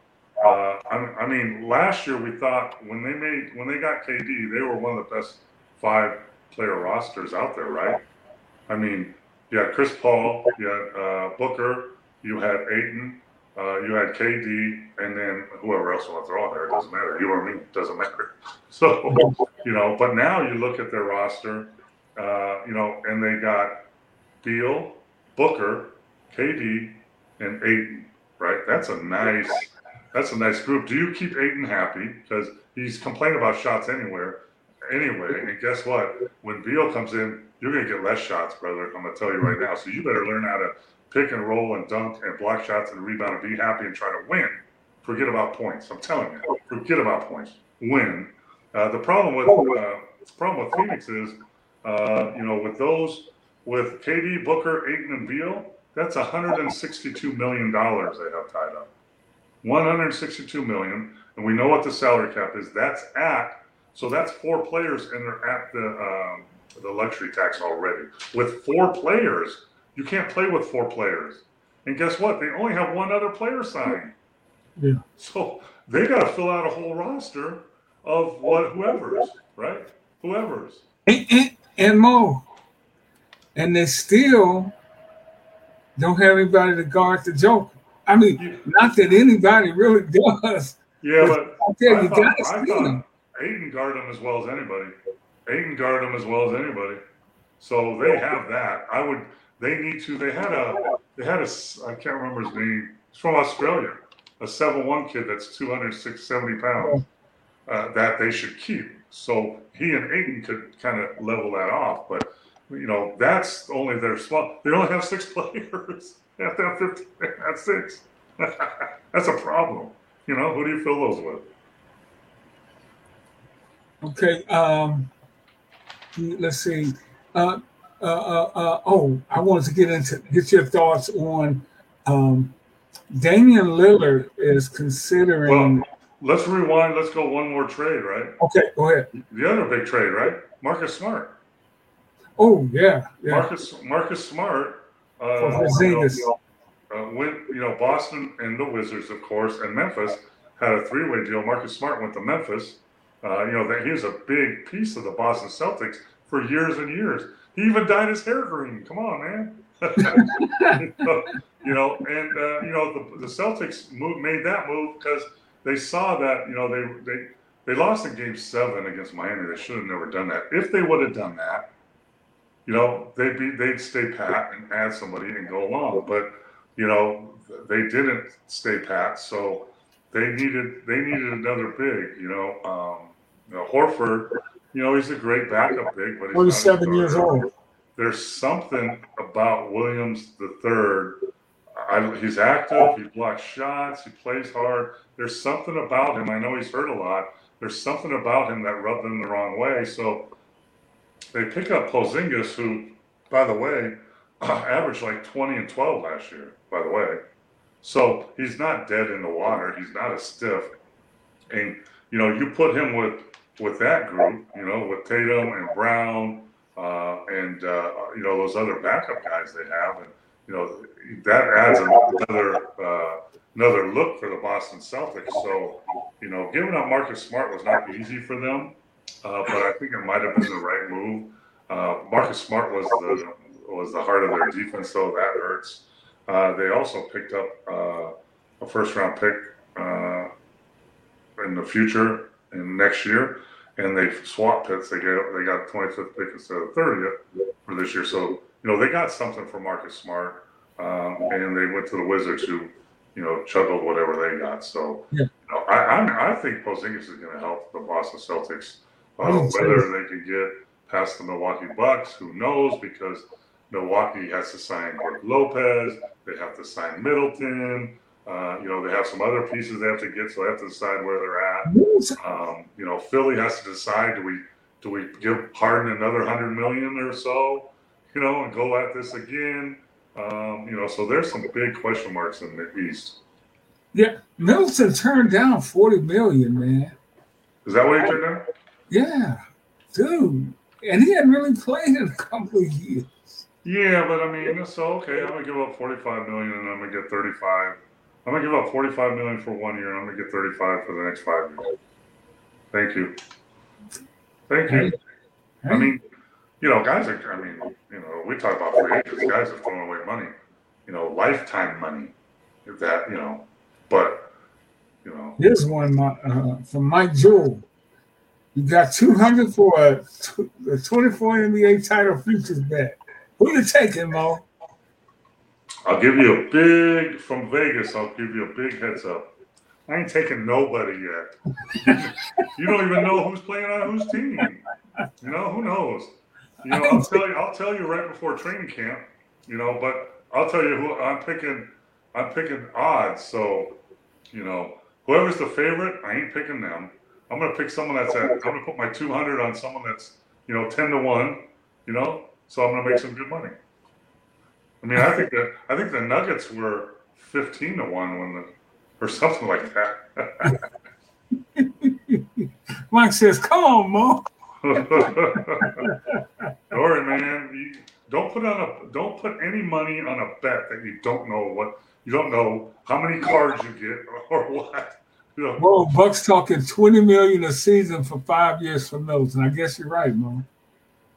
uh, I, I mean, last year we thought when they made when they got KD, they were one of the best five player rosters out there, right? I mean, you had Chris Paul, you had uh, Booker, you had Ayton, uh, you had KD, and then whoever else you want to throw there, it doesn't matter. You or me, it doesn't matter. So, you know, but now you look at their roster, uh, you know, and they got Beal, Booker, KD, and Ayton, right? That's a nice, that's a nice group. Do you keep Ayton happy because he's complaining about shots anywhere, anyway? And guess what? When Beal comes in, you're gonna get less shots, brother. I'm gonna tell you right now. So you better learn how to pick and roll and dunk and block shots and rebound and be happy and try to win. Forget about points. I'm telling you, forget about points. Win. Uh, the problem with uh, the problem with Phoenix is, uh, you know, with those with KD, Booker, Ayton, and Beal, that's 162 million dollars they have tied up. 162 million, and we know what the salary cap is. That's at so that's four players, and they're at the um, the luxury tax already. With four players, you can't play with four players. And guess what? They only have one other player signed. Yeah. So they got to fill out a whole roster of what whoever's right, whoever's. And, and, and more, and they still don't have anybody to guard the Joker. I mean, not that anybody really does. Yeah, but, but I tell you, guys, I thought Ayton guard him as well as anybody. Ayton guard him as well as anybody. So they have that. I would they need to. They had a. They had a. I can't remember his name. He's from Australia. A seven one kid that's 206, 70 pounds. Uh, that they should keep. So he and Ayton could kind of level that off. But you know, that's only their small. They only have six players. Have to fifteen. That's six. that's a problem. You know, who do you fill those with? Okay. Um, let's see. Uh, uh, uh, uh, oh, I wanted to get into get your thoughts on um, Damian Lillard is considering. Well, let's rewind. Let's go one more trade, right? Okay, go ahead. The other big trade, right? Marcus Smart. Oh yeah, yeah. Marcus Marcus Smart. Uh, you know, uh, you know, Boston and the Wizards, of course, and Memphis had a three-way deal. Marcus Smart went to Memphis. Uh, you know, that he was a big piece of the Boston Celtics for years and years. He even dyed his hair green. Come on, man. you know, and uh, you know the, the Celtics move, made that move because they saw that you know they they they lost in Game Seven against Miami. They should have never done that. If they would have done that, you know, they'd be they'd stay pat and add somebody and go along. But you know, they didn't stay pat, so they needed they needed another big. You know, um, you know Horford you know, he's a great backup big, but he's 47 years old. There's something about Williams the third. I, he's active. He blocks shots. He plays hard. There's something about him. I know he's hurt a lot. There's something about him that rubbed them the wrong way. So they pick up Porzingis, who, by the way, averaged like 20 and 12 last year. By the way, so he's not dead in the water. He's not a stiff. And you know, you put him with with that group, you know, with Tatum and Brown uh, and uh, you know those other backup guys they have, and you know that adds another uh, another look for the Boston Celtics. So you know, giving up Marcus Smart was not easy for them, uh, but I think it might have been the right move. Uh, Marcus Smart was the was the heart of their defense, so that hurts. Uh, they also picked up uh, a first round pick uh, in the future in next year, and they swapped picks. They got they got 25th pick instead of 30th for this year. So you know they got something for Marcus Smart, um, and they went to the Wizards who you know chuckled whatever they got. So yeah. you know, I, I I think Porzingis is going to help the Boston Celtics. Uh, whether they can get past the Milwaukee Bucks, who knows? Because Milwaukee has to sign Brook Lopez, they have to sign Middleton. Uh, you know, they have some other pieces they have to get, so they have to decide where they're at. Um, you know, Philly has to decide: do we do we give Harden another hundred million or so? You know, and go at this again. Um, you know, so there's some big question marks in the East. Yeah, Middleton turned down forty million, man. Is that what he turned down? Yeah, dude, and he hadn't really played in a couple of years. Yeah, but I mean, so okay, I'm gonna give up 45 million and I'm gonna get 35. I'm gonna give up 45 million for one year and I'm gonna get 35 for the next five years. Thank you. Thank you. I mean, you know, guys are. I mean, you know, we talk about free agents. Guys are throwing away money. You know, lifetime money. If that, you know, but you know. Here's one uh, from Mike Jewell. You got 200 for a, a 24 NBA title futures bet. Who you taking, Mo? I'll give you a big from Vegas. I'll give you a big heads up. I ain't taking nobody yet. you don't even know who's playing on whose team. You know who knows. You know, I'll tell you. I'll tell you right before training camp. You know, but I'll tell you who I'm picking. I'm picking odds. So, you know, whoever's the favorite, I ain't picking them. I'm gonna pick someone that's at. I'm gonna put my 200 on someone that's you know 10 to one. You know, so I'm gonna make some good money. I mean, I think that I think the Nuggets were 15 to one when the or something like that. Mike says, "Come on, Mo." Man. You don't put on a don't put any money on a bet that you don't know what you don't know how many cards you get or what. You know. Bucks talking twenty million a season for five years for Middleton. I guess you're right, man.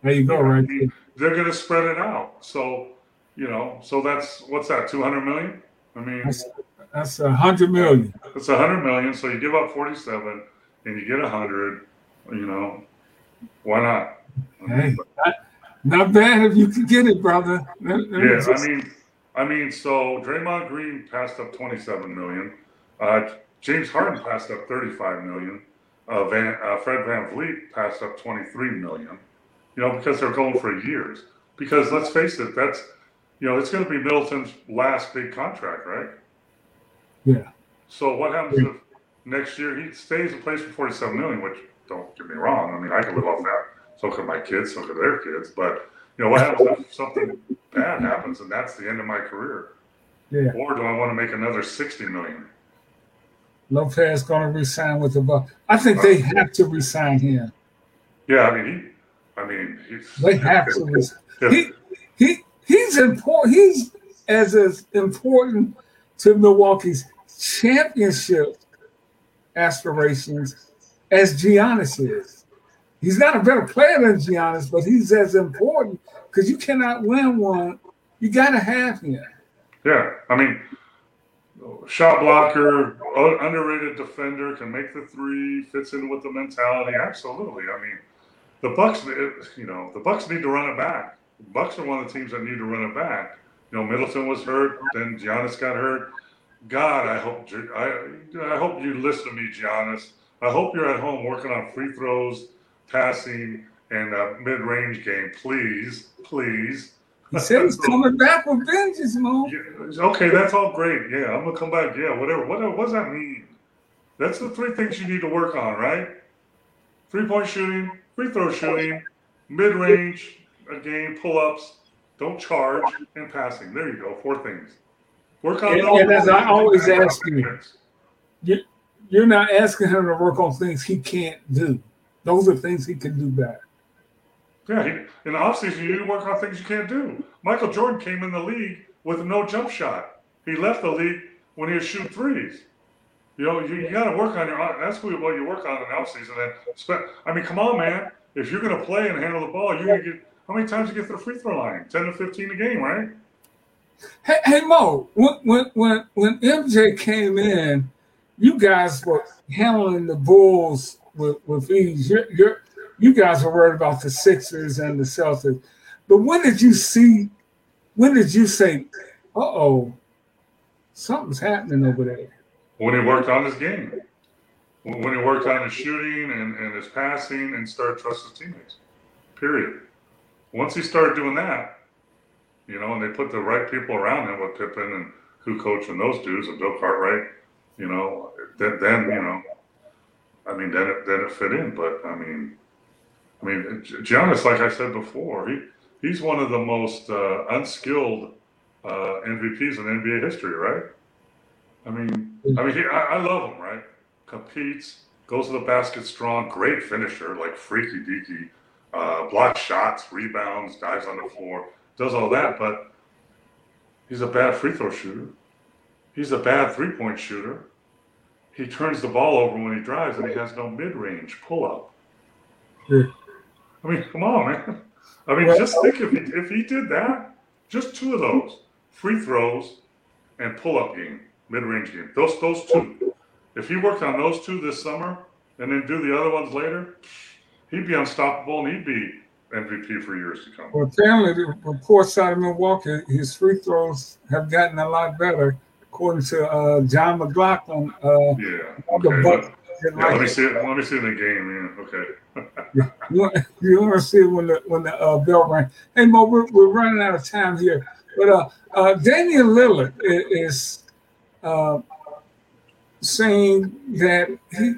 There you go, yeah, right mean, They're going to spread it out. So, you know, so that's what's that? Two hundred million. I mean, that's a hundred million. It's a hundred million. So you give up forty-seven, and you get a hundred. You know, why not? Hey, not, not, bad if you can get it, brother. Yeah, just... I mean, I mean, so Draymond Green passed up twenty-seven million. Uh, James Harden passed up thirty-five million. Uh, Van, uh, Fred VanVleet passed up twenty-three million you know, because they're going for years. Because let's face it, that's, you know, it's going to be Middleton's last big contract, right? Yeah. So what happens yeah. if next year he stays in place for 47 million, which don't get me wrong. I mean, I can live off that. So could my kids, so could their kids. But, you know, what happens if something bad happens and that's the end of my career? Yeah. Or do I want to make another 60 million? Lopez going to resign with the Bucks. I think uh, they have to resign him. Yeah, I mean, he I mean, they have to. he, he he's important. He's as as important to Milwaukee's championship aspirations as Giannis is. He's not a better player than Giannis, but he's as important because you cannot win one. You got to have him. Yeah, I mean, shot blocker, underrated defender, can make the three, fits in with the mentality. Absolutely. I mean, the Bucks, you know, the Bucks need to run it back. Bucks are one of the teams that need to run it back. You know, Middleton was hurt, then Giannis got hurt. God, I hope I, I hope you listen to me, Giannis. I hope you're at home working on free throws, passing, and a mid-range game, please, please. He said he's coming back with vengeance, Mo. Yeah, okay, that's all great. Yeah, I'm gonna come back. Yeah, whatever. What, what does that mean? That's the three things you need to work on, right? Three-point shooting, free throw shooting, mid range, a game, pull ups, don't charge, and passing. There you go. Four things. Work on and, and as I always ask you, you, you're not asking him to work on things he can't do. Those are things he can do better. Yeah, he, in the offseason, you need to work on things you can't do. Michael Jordan came in the league with no jump shot. He left the league when he was shooting threes. You know, you, you got to work on your. That's what you work on in the offseason. And I mean, come on, man. If you're going to play and handle the ball, you're going to get. how many times you get to the free throw line? 10 to 15 a game, right? Hey, hey Mo, when, when when when MJ came in, you guys were handling the Bulls with, with ease. You're, you're, you guys were worried about the Sixers and the Celtics. But when did you see, when did you say, uh oh, something's happening over there? When he worked on his game, when he worked on his shooting and, and his passing and started trusting his teammates, period. Once he started doing that, you know, and they put the right people around him with Pippen and who coaching those dudes and Bill Cartwright, you know, then, then you know, I mean, then it, then it fit in. But I mean, I mean, Giannis, like I said before, he he's one of the most uh, unskilled uh, MVPs in NBA history, right? I mean, I mean, he, I, I love him, right? Competes, goes to the basket strong, great finisher, like freaky deaky, uh, blocks shots, rebounds, dives on the floor, does all that, but he's a bad free throw shooter. He's a bad three point shooter. He turns the ball over when he drives, and he has no mid range pull up. Yeah. I mean, come on, man. I mean, just think if he, if he did that, just two of those free throws and pull up game, mid range game, those those two. If he worked on those two this summer and then do the other ones later, he'd be unstoppable and he'd be MVP for years to come. Well, apparently, the reports out of Milwaukee, his free throws have gotten a lot better, according to uh, John McLaughlin. Uh, yeah. Okay. Yeah, let me see it. Let me see the game. Yeah. Okay. You, want, to see when the when the uh, bell rang? Hey Mo, we're, we're running out of time here, but uh, uh, Damian Lillard is uh, saying that he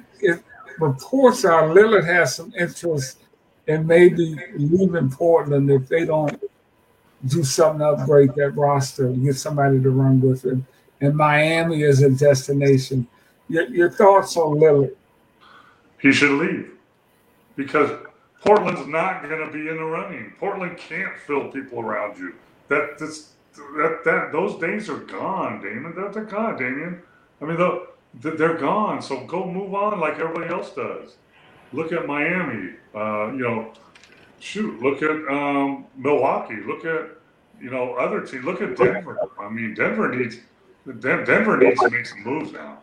reports are Lillard has some interest in maybe leaving Portland if they don't do something to upgrade that roster get somebody to run with it. And Miami is a destination. Your, your thoughts on Lillard? He should leave because Portland's not going to be in the running. Portland can't fill people around you. That that's, that that those days are gone, Damian. They're, they're gone, Damian. I mean, the, they're gone. So go move on like everybody else does. Look at Miami. Uh, you know, shoot. Look at um, Milwaukee. Look at you know other teams. Look at Denver. I mean, Denver needs Denver needs to make some moves now.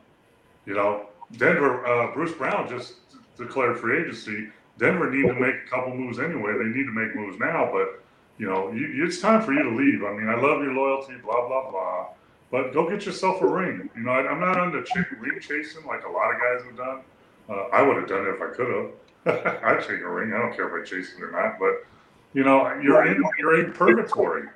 You know, Denver. Uh, Bruce Brown just declared free agency. Denver need to make a couple moves anyway. They need to make moves now, but you know, you, it's time for you to leave. I mean, I love your loyalty, blah blah blah. But go get yourself a ring. You know, I, am not into ch- ring chasing like a lot of guys have done. Uh, I would have done it if I could have. I'd take a ring. I don't care if I chase it or not. But you know, you're in you're in purgatory.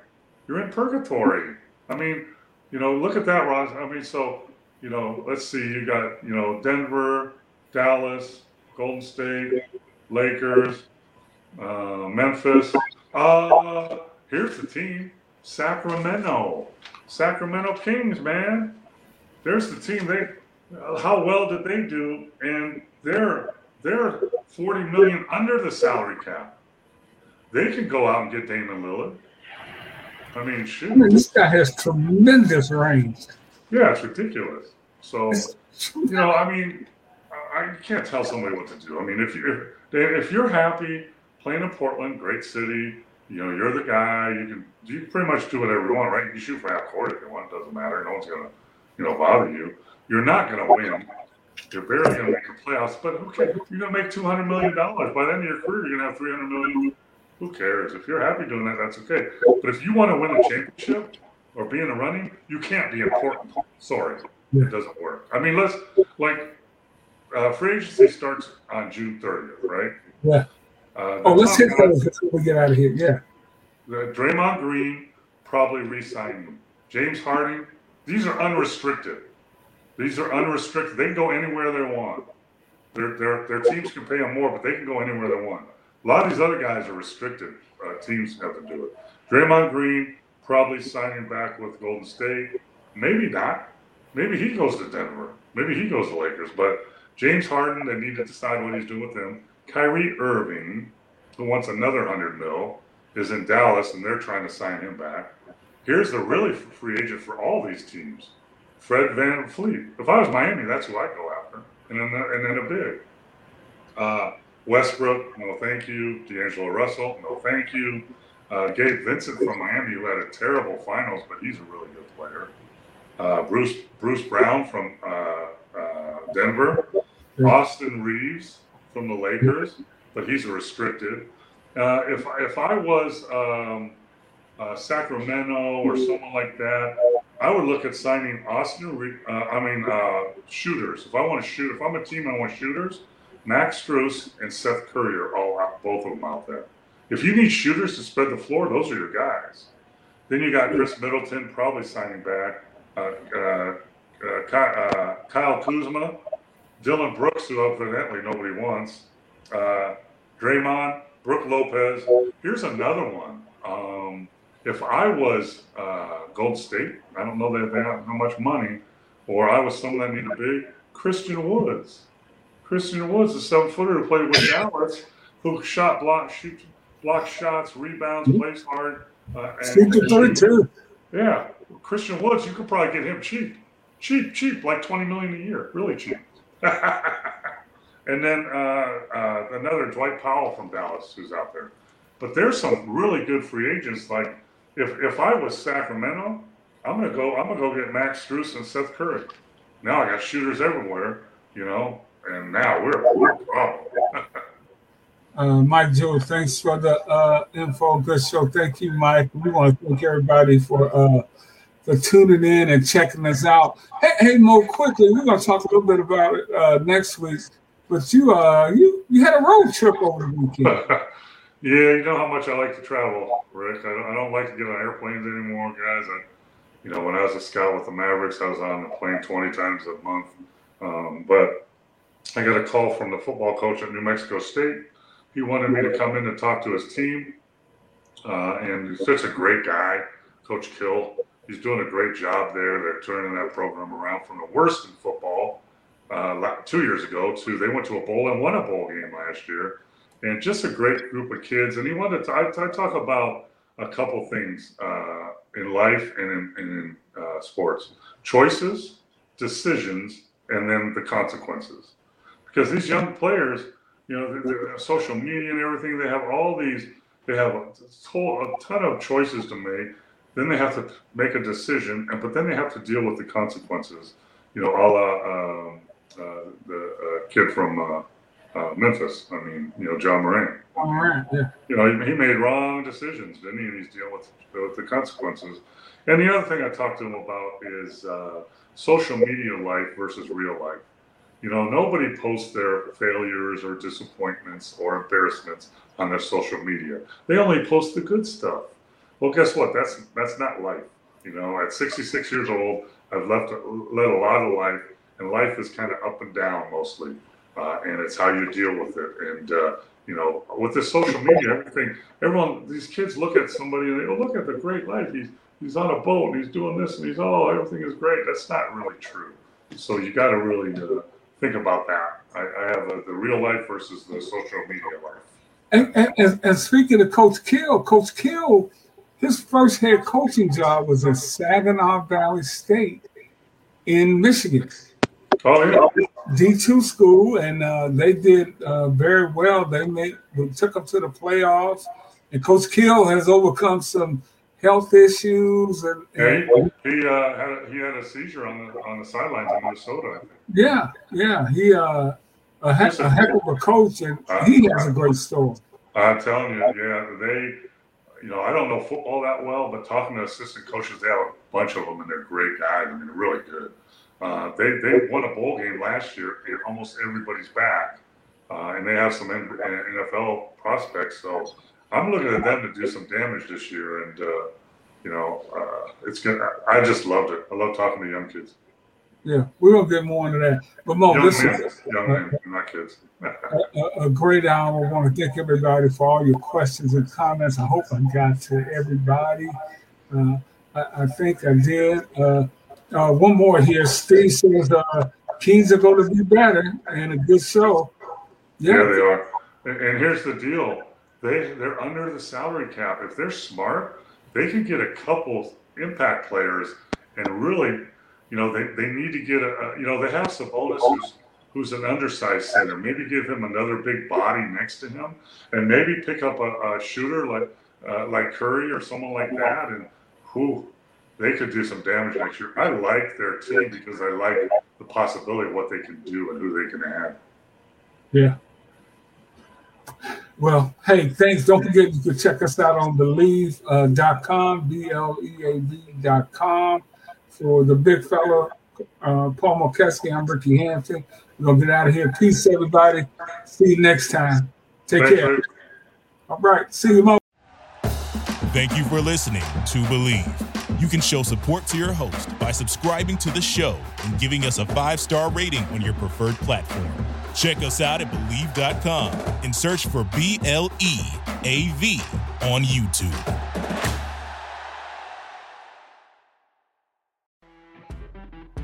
You're in purgatory. I mean, you know, look at that, Ross. I mean, so you know, let's see. You got you know Denver, Dallas, Golden State, Lakers, uh, Memphis. Uh, here's the team, Sacramento. Sacramento Kings, man. There's the team. They how well did they do? And they're they're 40 million under the salary cap. They can go out and get Damian Lillard. I mean, shoot. I mean, this guy has tremendous range. Yeah, it's ridiculous. So, you know, I mean, I, can't tell somebody what to do. I mean, if you if, if you're happy playing in Portland, great city, you know, you're the guy. You can you can pretty much do whatever you want, right? You can shoot for half court if you want. It doesn't matter. No one's gonna, you know, bother you. You're not gonna win. You're barely gonna make the playoffs, but who cares? You're gonna make two hundred million dollars by the end of your career. You're gonna have three hundred million. Who cares? If you're happy doing that, that's okay. But if you want to win a championship or be in the running, you can't be important. Sorry, it doesn't work. I mean, let's like uh, free agency starts on June 30th, right? Yeah. Uh, oh, let's hit those before we get out of here. Yeah. The Draymond Green probably re-signing James Harden. These are unrestricted. These are unrestricted. They can go anywhere they want. Their, their, their teams can pay them more, but they can go anywhere they want. A lot of these other guys are restricted. Uh, teams have to do it. Draymond Green probably signing back with Golden State. Maybe not. Maybe he goes to Denver. Maybe he goes to Lakers. But James Harden, they need to decide what he's doing with him. Kyrie Irving, who wants another hundred mil, is in Dallas, and they're trying to sign him back. Here's the really free agent for all these teams, Fred VanVleet. If I was Miami, that's who I'd go after, and then and then a big. Uh, Westbrook, no thank you. D'Angelo Russell, no thank you. Uh, Gabe Vincent from Miami, who had a terrible finals, but he's a really good player. Uh, Bruce Bruce Brown from uh, uh Denver. Austin Reaves from the Lakers, but he's restricted. Uh, if if I was um, uh, Sacramento or someone like that, I would look at signing Austin. Uh, I mean, uh, shooters. If I want to shoot, if I'm a team, I want shooters. Max Strus and Seth Curry are all out, both of them out there. If you need shooters to spread the floor, those are your guys. Then you got Khris Middleton probably signing back. Uh, uh, uh, Kyle Kuzma, Dillon Brooks, who evidently nobody wants. Draymond, Brook Lopez. Here's another one. Um, if I was uh, Gold State, I don't know that they have how much money, or I was someone that needed big, Christian Woods. Christian Woods, a seven footer who played with Dallas, who shot, block, shoot, block shots, rebounds, mm-hmm. plays hard. Uh, and, Shoot three. Yeah, Christian Woods, you could probably get him cheap, cheap, cheap, like twenty million a year, really cheap. and then uh, uh, another Dwight Powell from Dallas who's out there. But there's some really good free agents like if if I was Sacramento, I'm gonna go. I'm gonna go get Max Strus and Seth Curry. Now I got shooters everywhere, you know, and now we're, we're uh, Mike Joe, thanks for the uh, info. Good show. Thank you, Mike. We want to thank everybody for uh, for tuning in and checking us out. Hey, hey Mo, quickly, we're gonna talk a little bit about it uh, next week. But you, uh, you, you had a road trip over the weekend. Yeah, you know how much I like to travel, Rick. I don't, I don't like to get on airplanes anymore, guys. I, you know, when I was a scout with the Mavericks, I was on the plane 20 times a month. Um, but I got a call from the football coach at New Mexico State. He wanted me to come in and talk to his team. Uh, and he's such a great guy, Coach Kill. He's doing a great job there. They're turning that program around from the worst in football uh, two years ago to they went to a bowl and won a bowl game last year and just a great group of kids. And he wanted to, I, I talk about a couple things uh, in life and in, and in uh, sports choices, decisions, and then the consequences. Because these young players, you know, the, the social media and everything, they have all these, they have a, whole, a ton of choices to make. Then they have to make a decision, and but then they have to deal with the consequences. You know, a la um, uh, the uh, kid from uh, uh, Memphis. I mean, you know, John Morant. Ja Morant, yeah. You know, he, he, made wrong decisions, didn't he? And he's dealing with, with the consequences. And the other thing I talked to him about is uh, social media life versus real life. You know, nobody posts their failures or disappointments or embarrassments on their social media. They only post the good stuff. Well, guess what? That's that's not life. You know, at 66 years old, I've left led a lot of life, and life is kind of up and down mostly uh, and it's how you deal with it. And uh, you know, with the social media, everything, everyone, these kids look at somebody and they oh, look at the great life. He's he's on a boat and he's doing this and he's oh, everything is great. That's not really true. So you got to really uh, think about that. I, I have a, the real life versus the social media life. And, and, and speaking of Coach Kill, Coach Kill, his first head coaching job was at Saginaw Valley State in Michigan. Oh yeah. D two school, and uh, they did uh, very well. They made took them to the playoffs, and Coach Kill has overcome some health issues. And, and he he, uh, had he had a seizure on the on the sidelines in Minnesota. Yeah, yeah, he uh, a, heck, a heck of a coach, and uh, he has a great story. I'm telling you, yeah, they. You know, I don't know football that well, but talking to assistant coaches, they have a bunch of them, and they're great guys. I mean, they're really good. Uh, they they won a bowl game last year. Almost everybody's back, uh, and they have some NFL prospects. So I'm looking at them to do some damage this year. And uh, you know, uh, it's gonna. I just loved it. I love talking to young kids. Yeah, we're gonna get more into that. But Mo, young this men, is young men, not kids. a, a, great hour. I want to thank everybody for all your questions and comments. I hope I got to everybody. Uh, I, I, think I did. Uh, uh, one more here. Steve says uh, Kings are going to be better and a good show. Yeah, yeah they are. And here's the deal: they they're under the salary cap. If they're smart, they can get a couple impact players and really, you know, they, they need to get a, a you know they have Sabonis who's who's an undersized center. Maybe give him another big body next to him, and maybe pick up a, a shooter like uh, like Curry or someone like that, and who they could do some damage next year. I like their team because I like the possibility of what they can do and who they can add. Yeah. Well, hey, thanks. Don't forget you can check us out on bleav.com, uh, B L E A V.com. For the big fella, uh, Paul Mokeski, I'm Rickey Hampton. We're going to get out of here. Peace, everybody. See you next time. Take Thanks, care. Rick. All right. See you, Mo. Thank you for listening to Bleav. You can show support to your host by subscribing to the show and giving us a five star rating on your preferred platform. Check us out at Bleav.com and search for B L E A V on YouTube.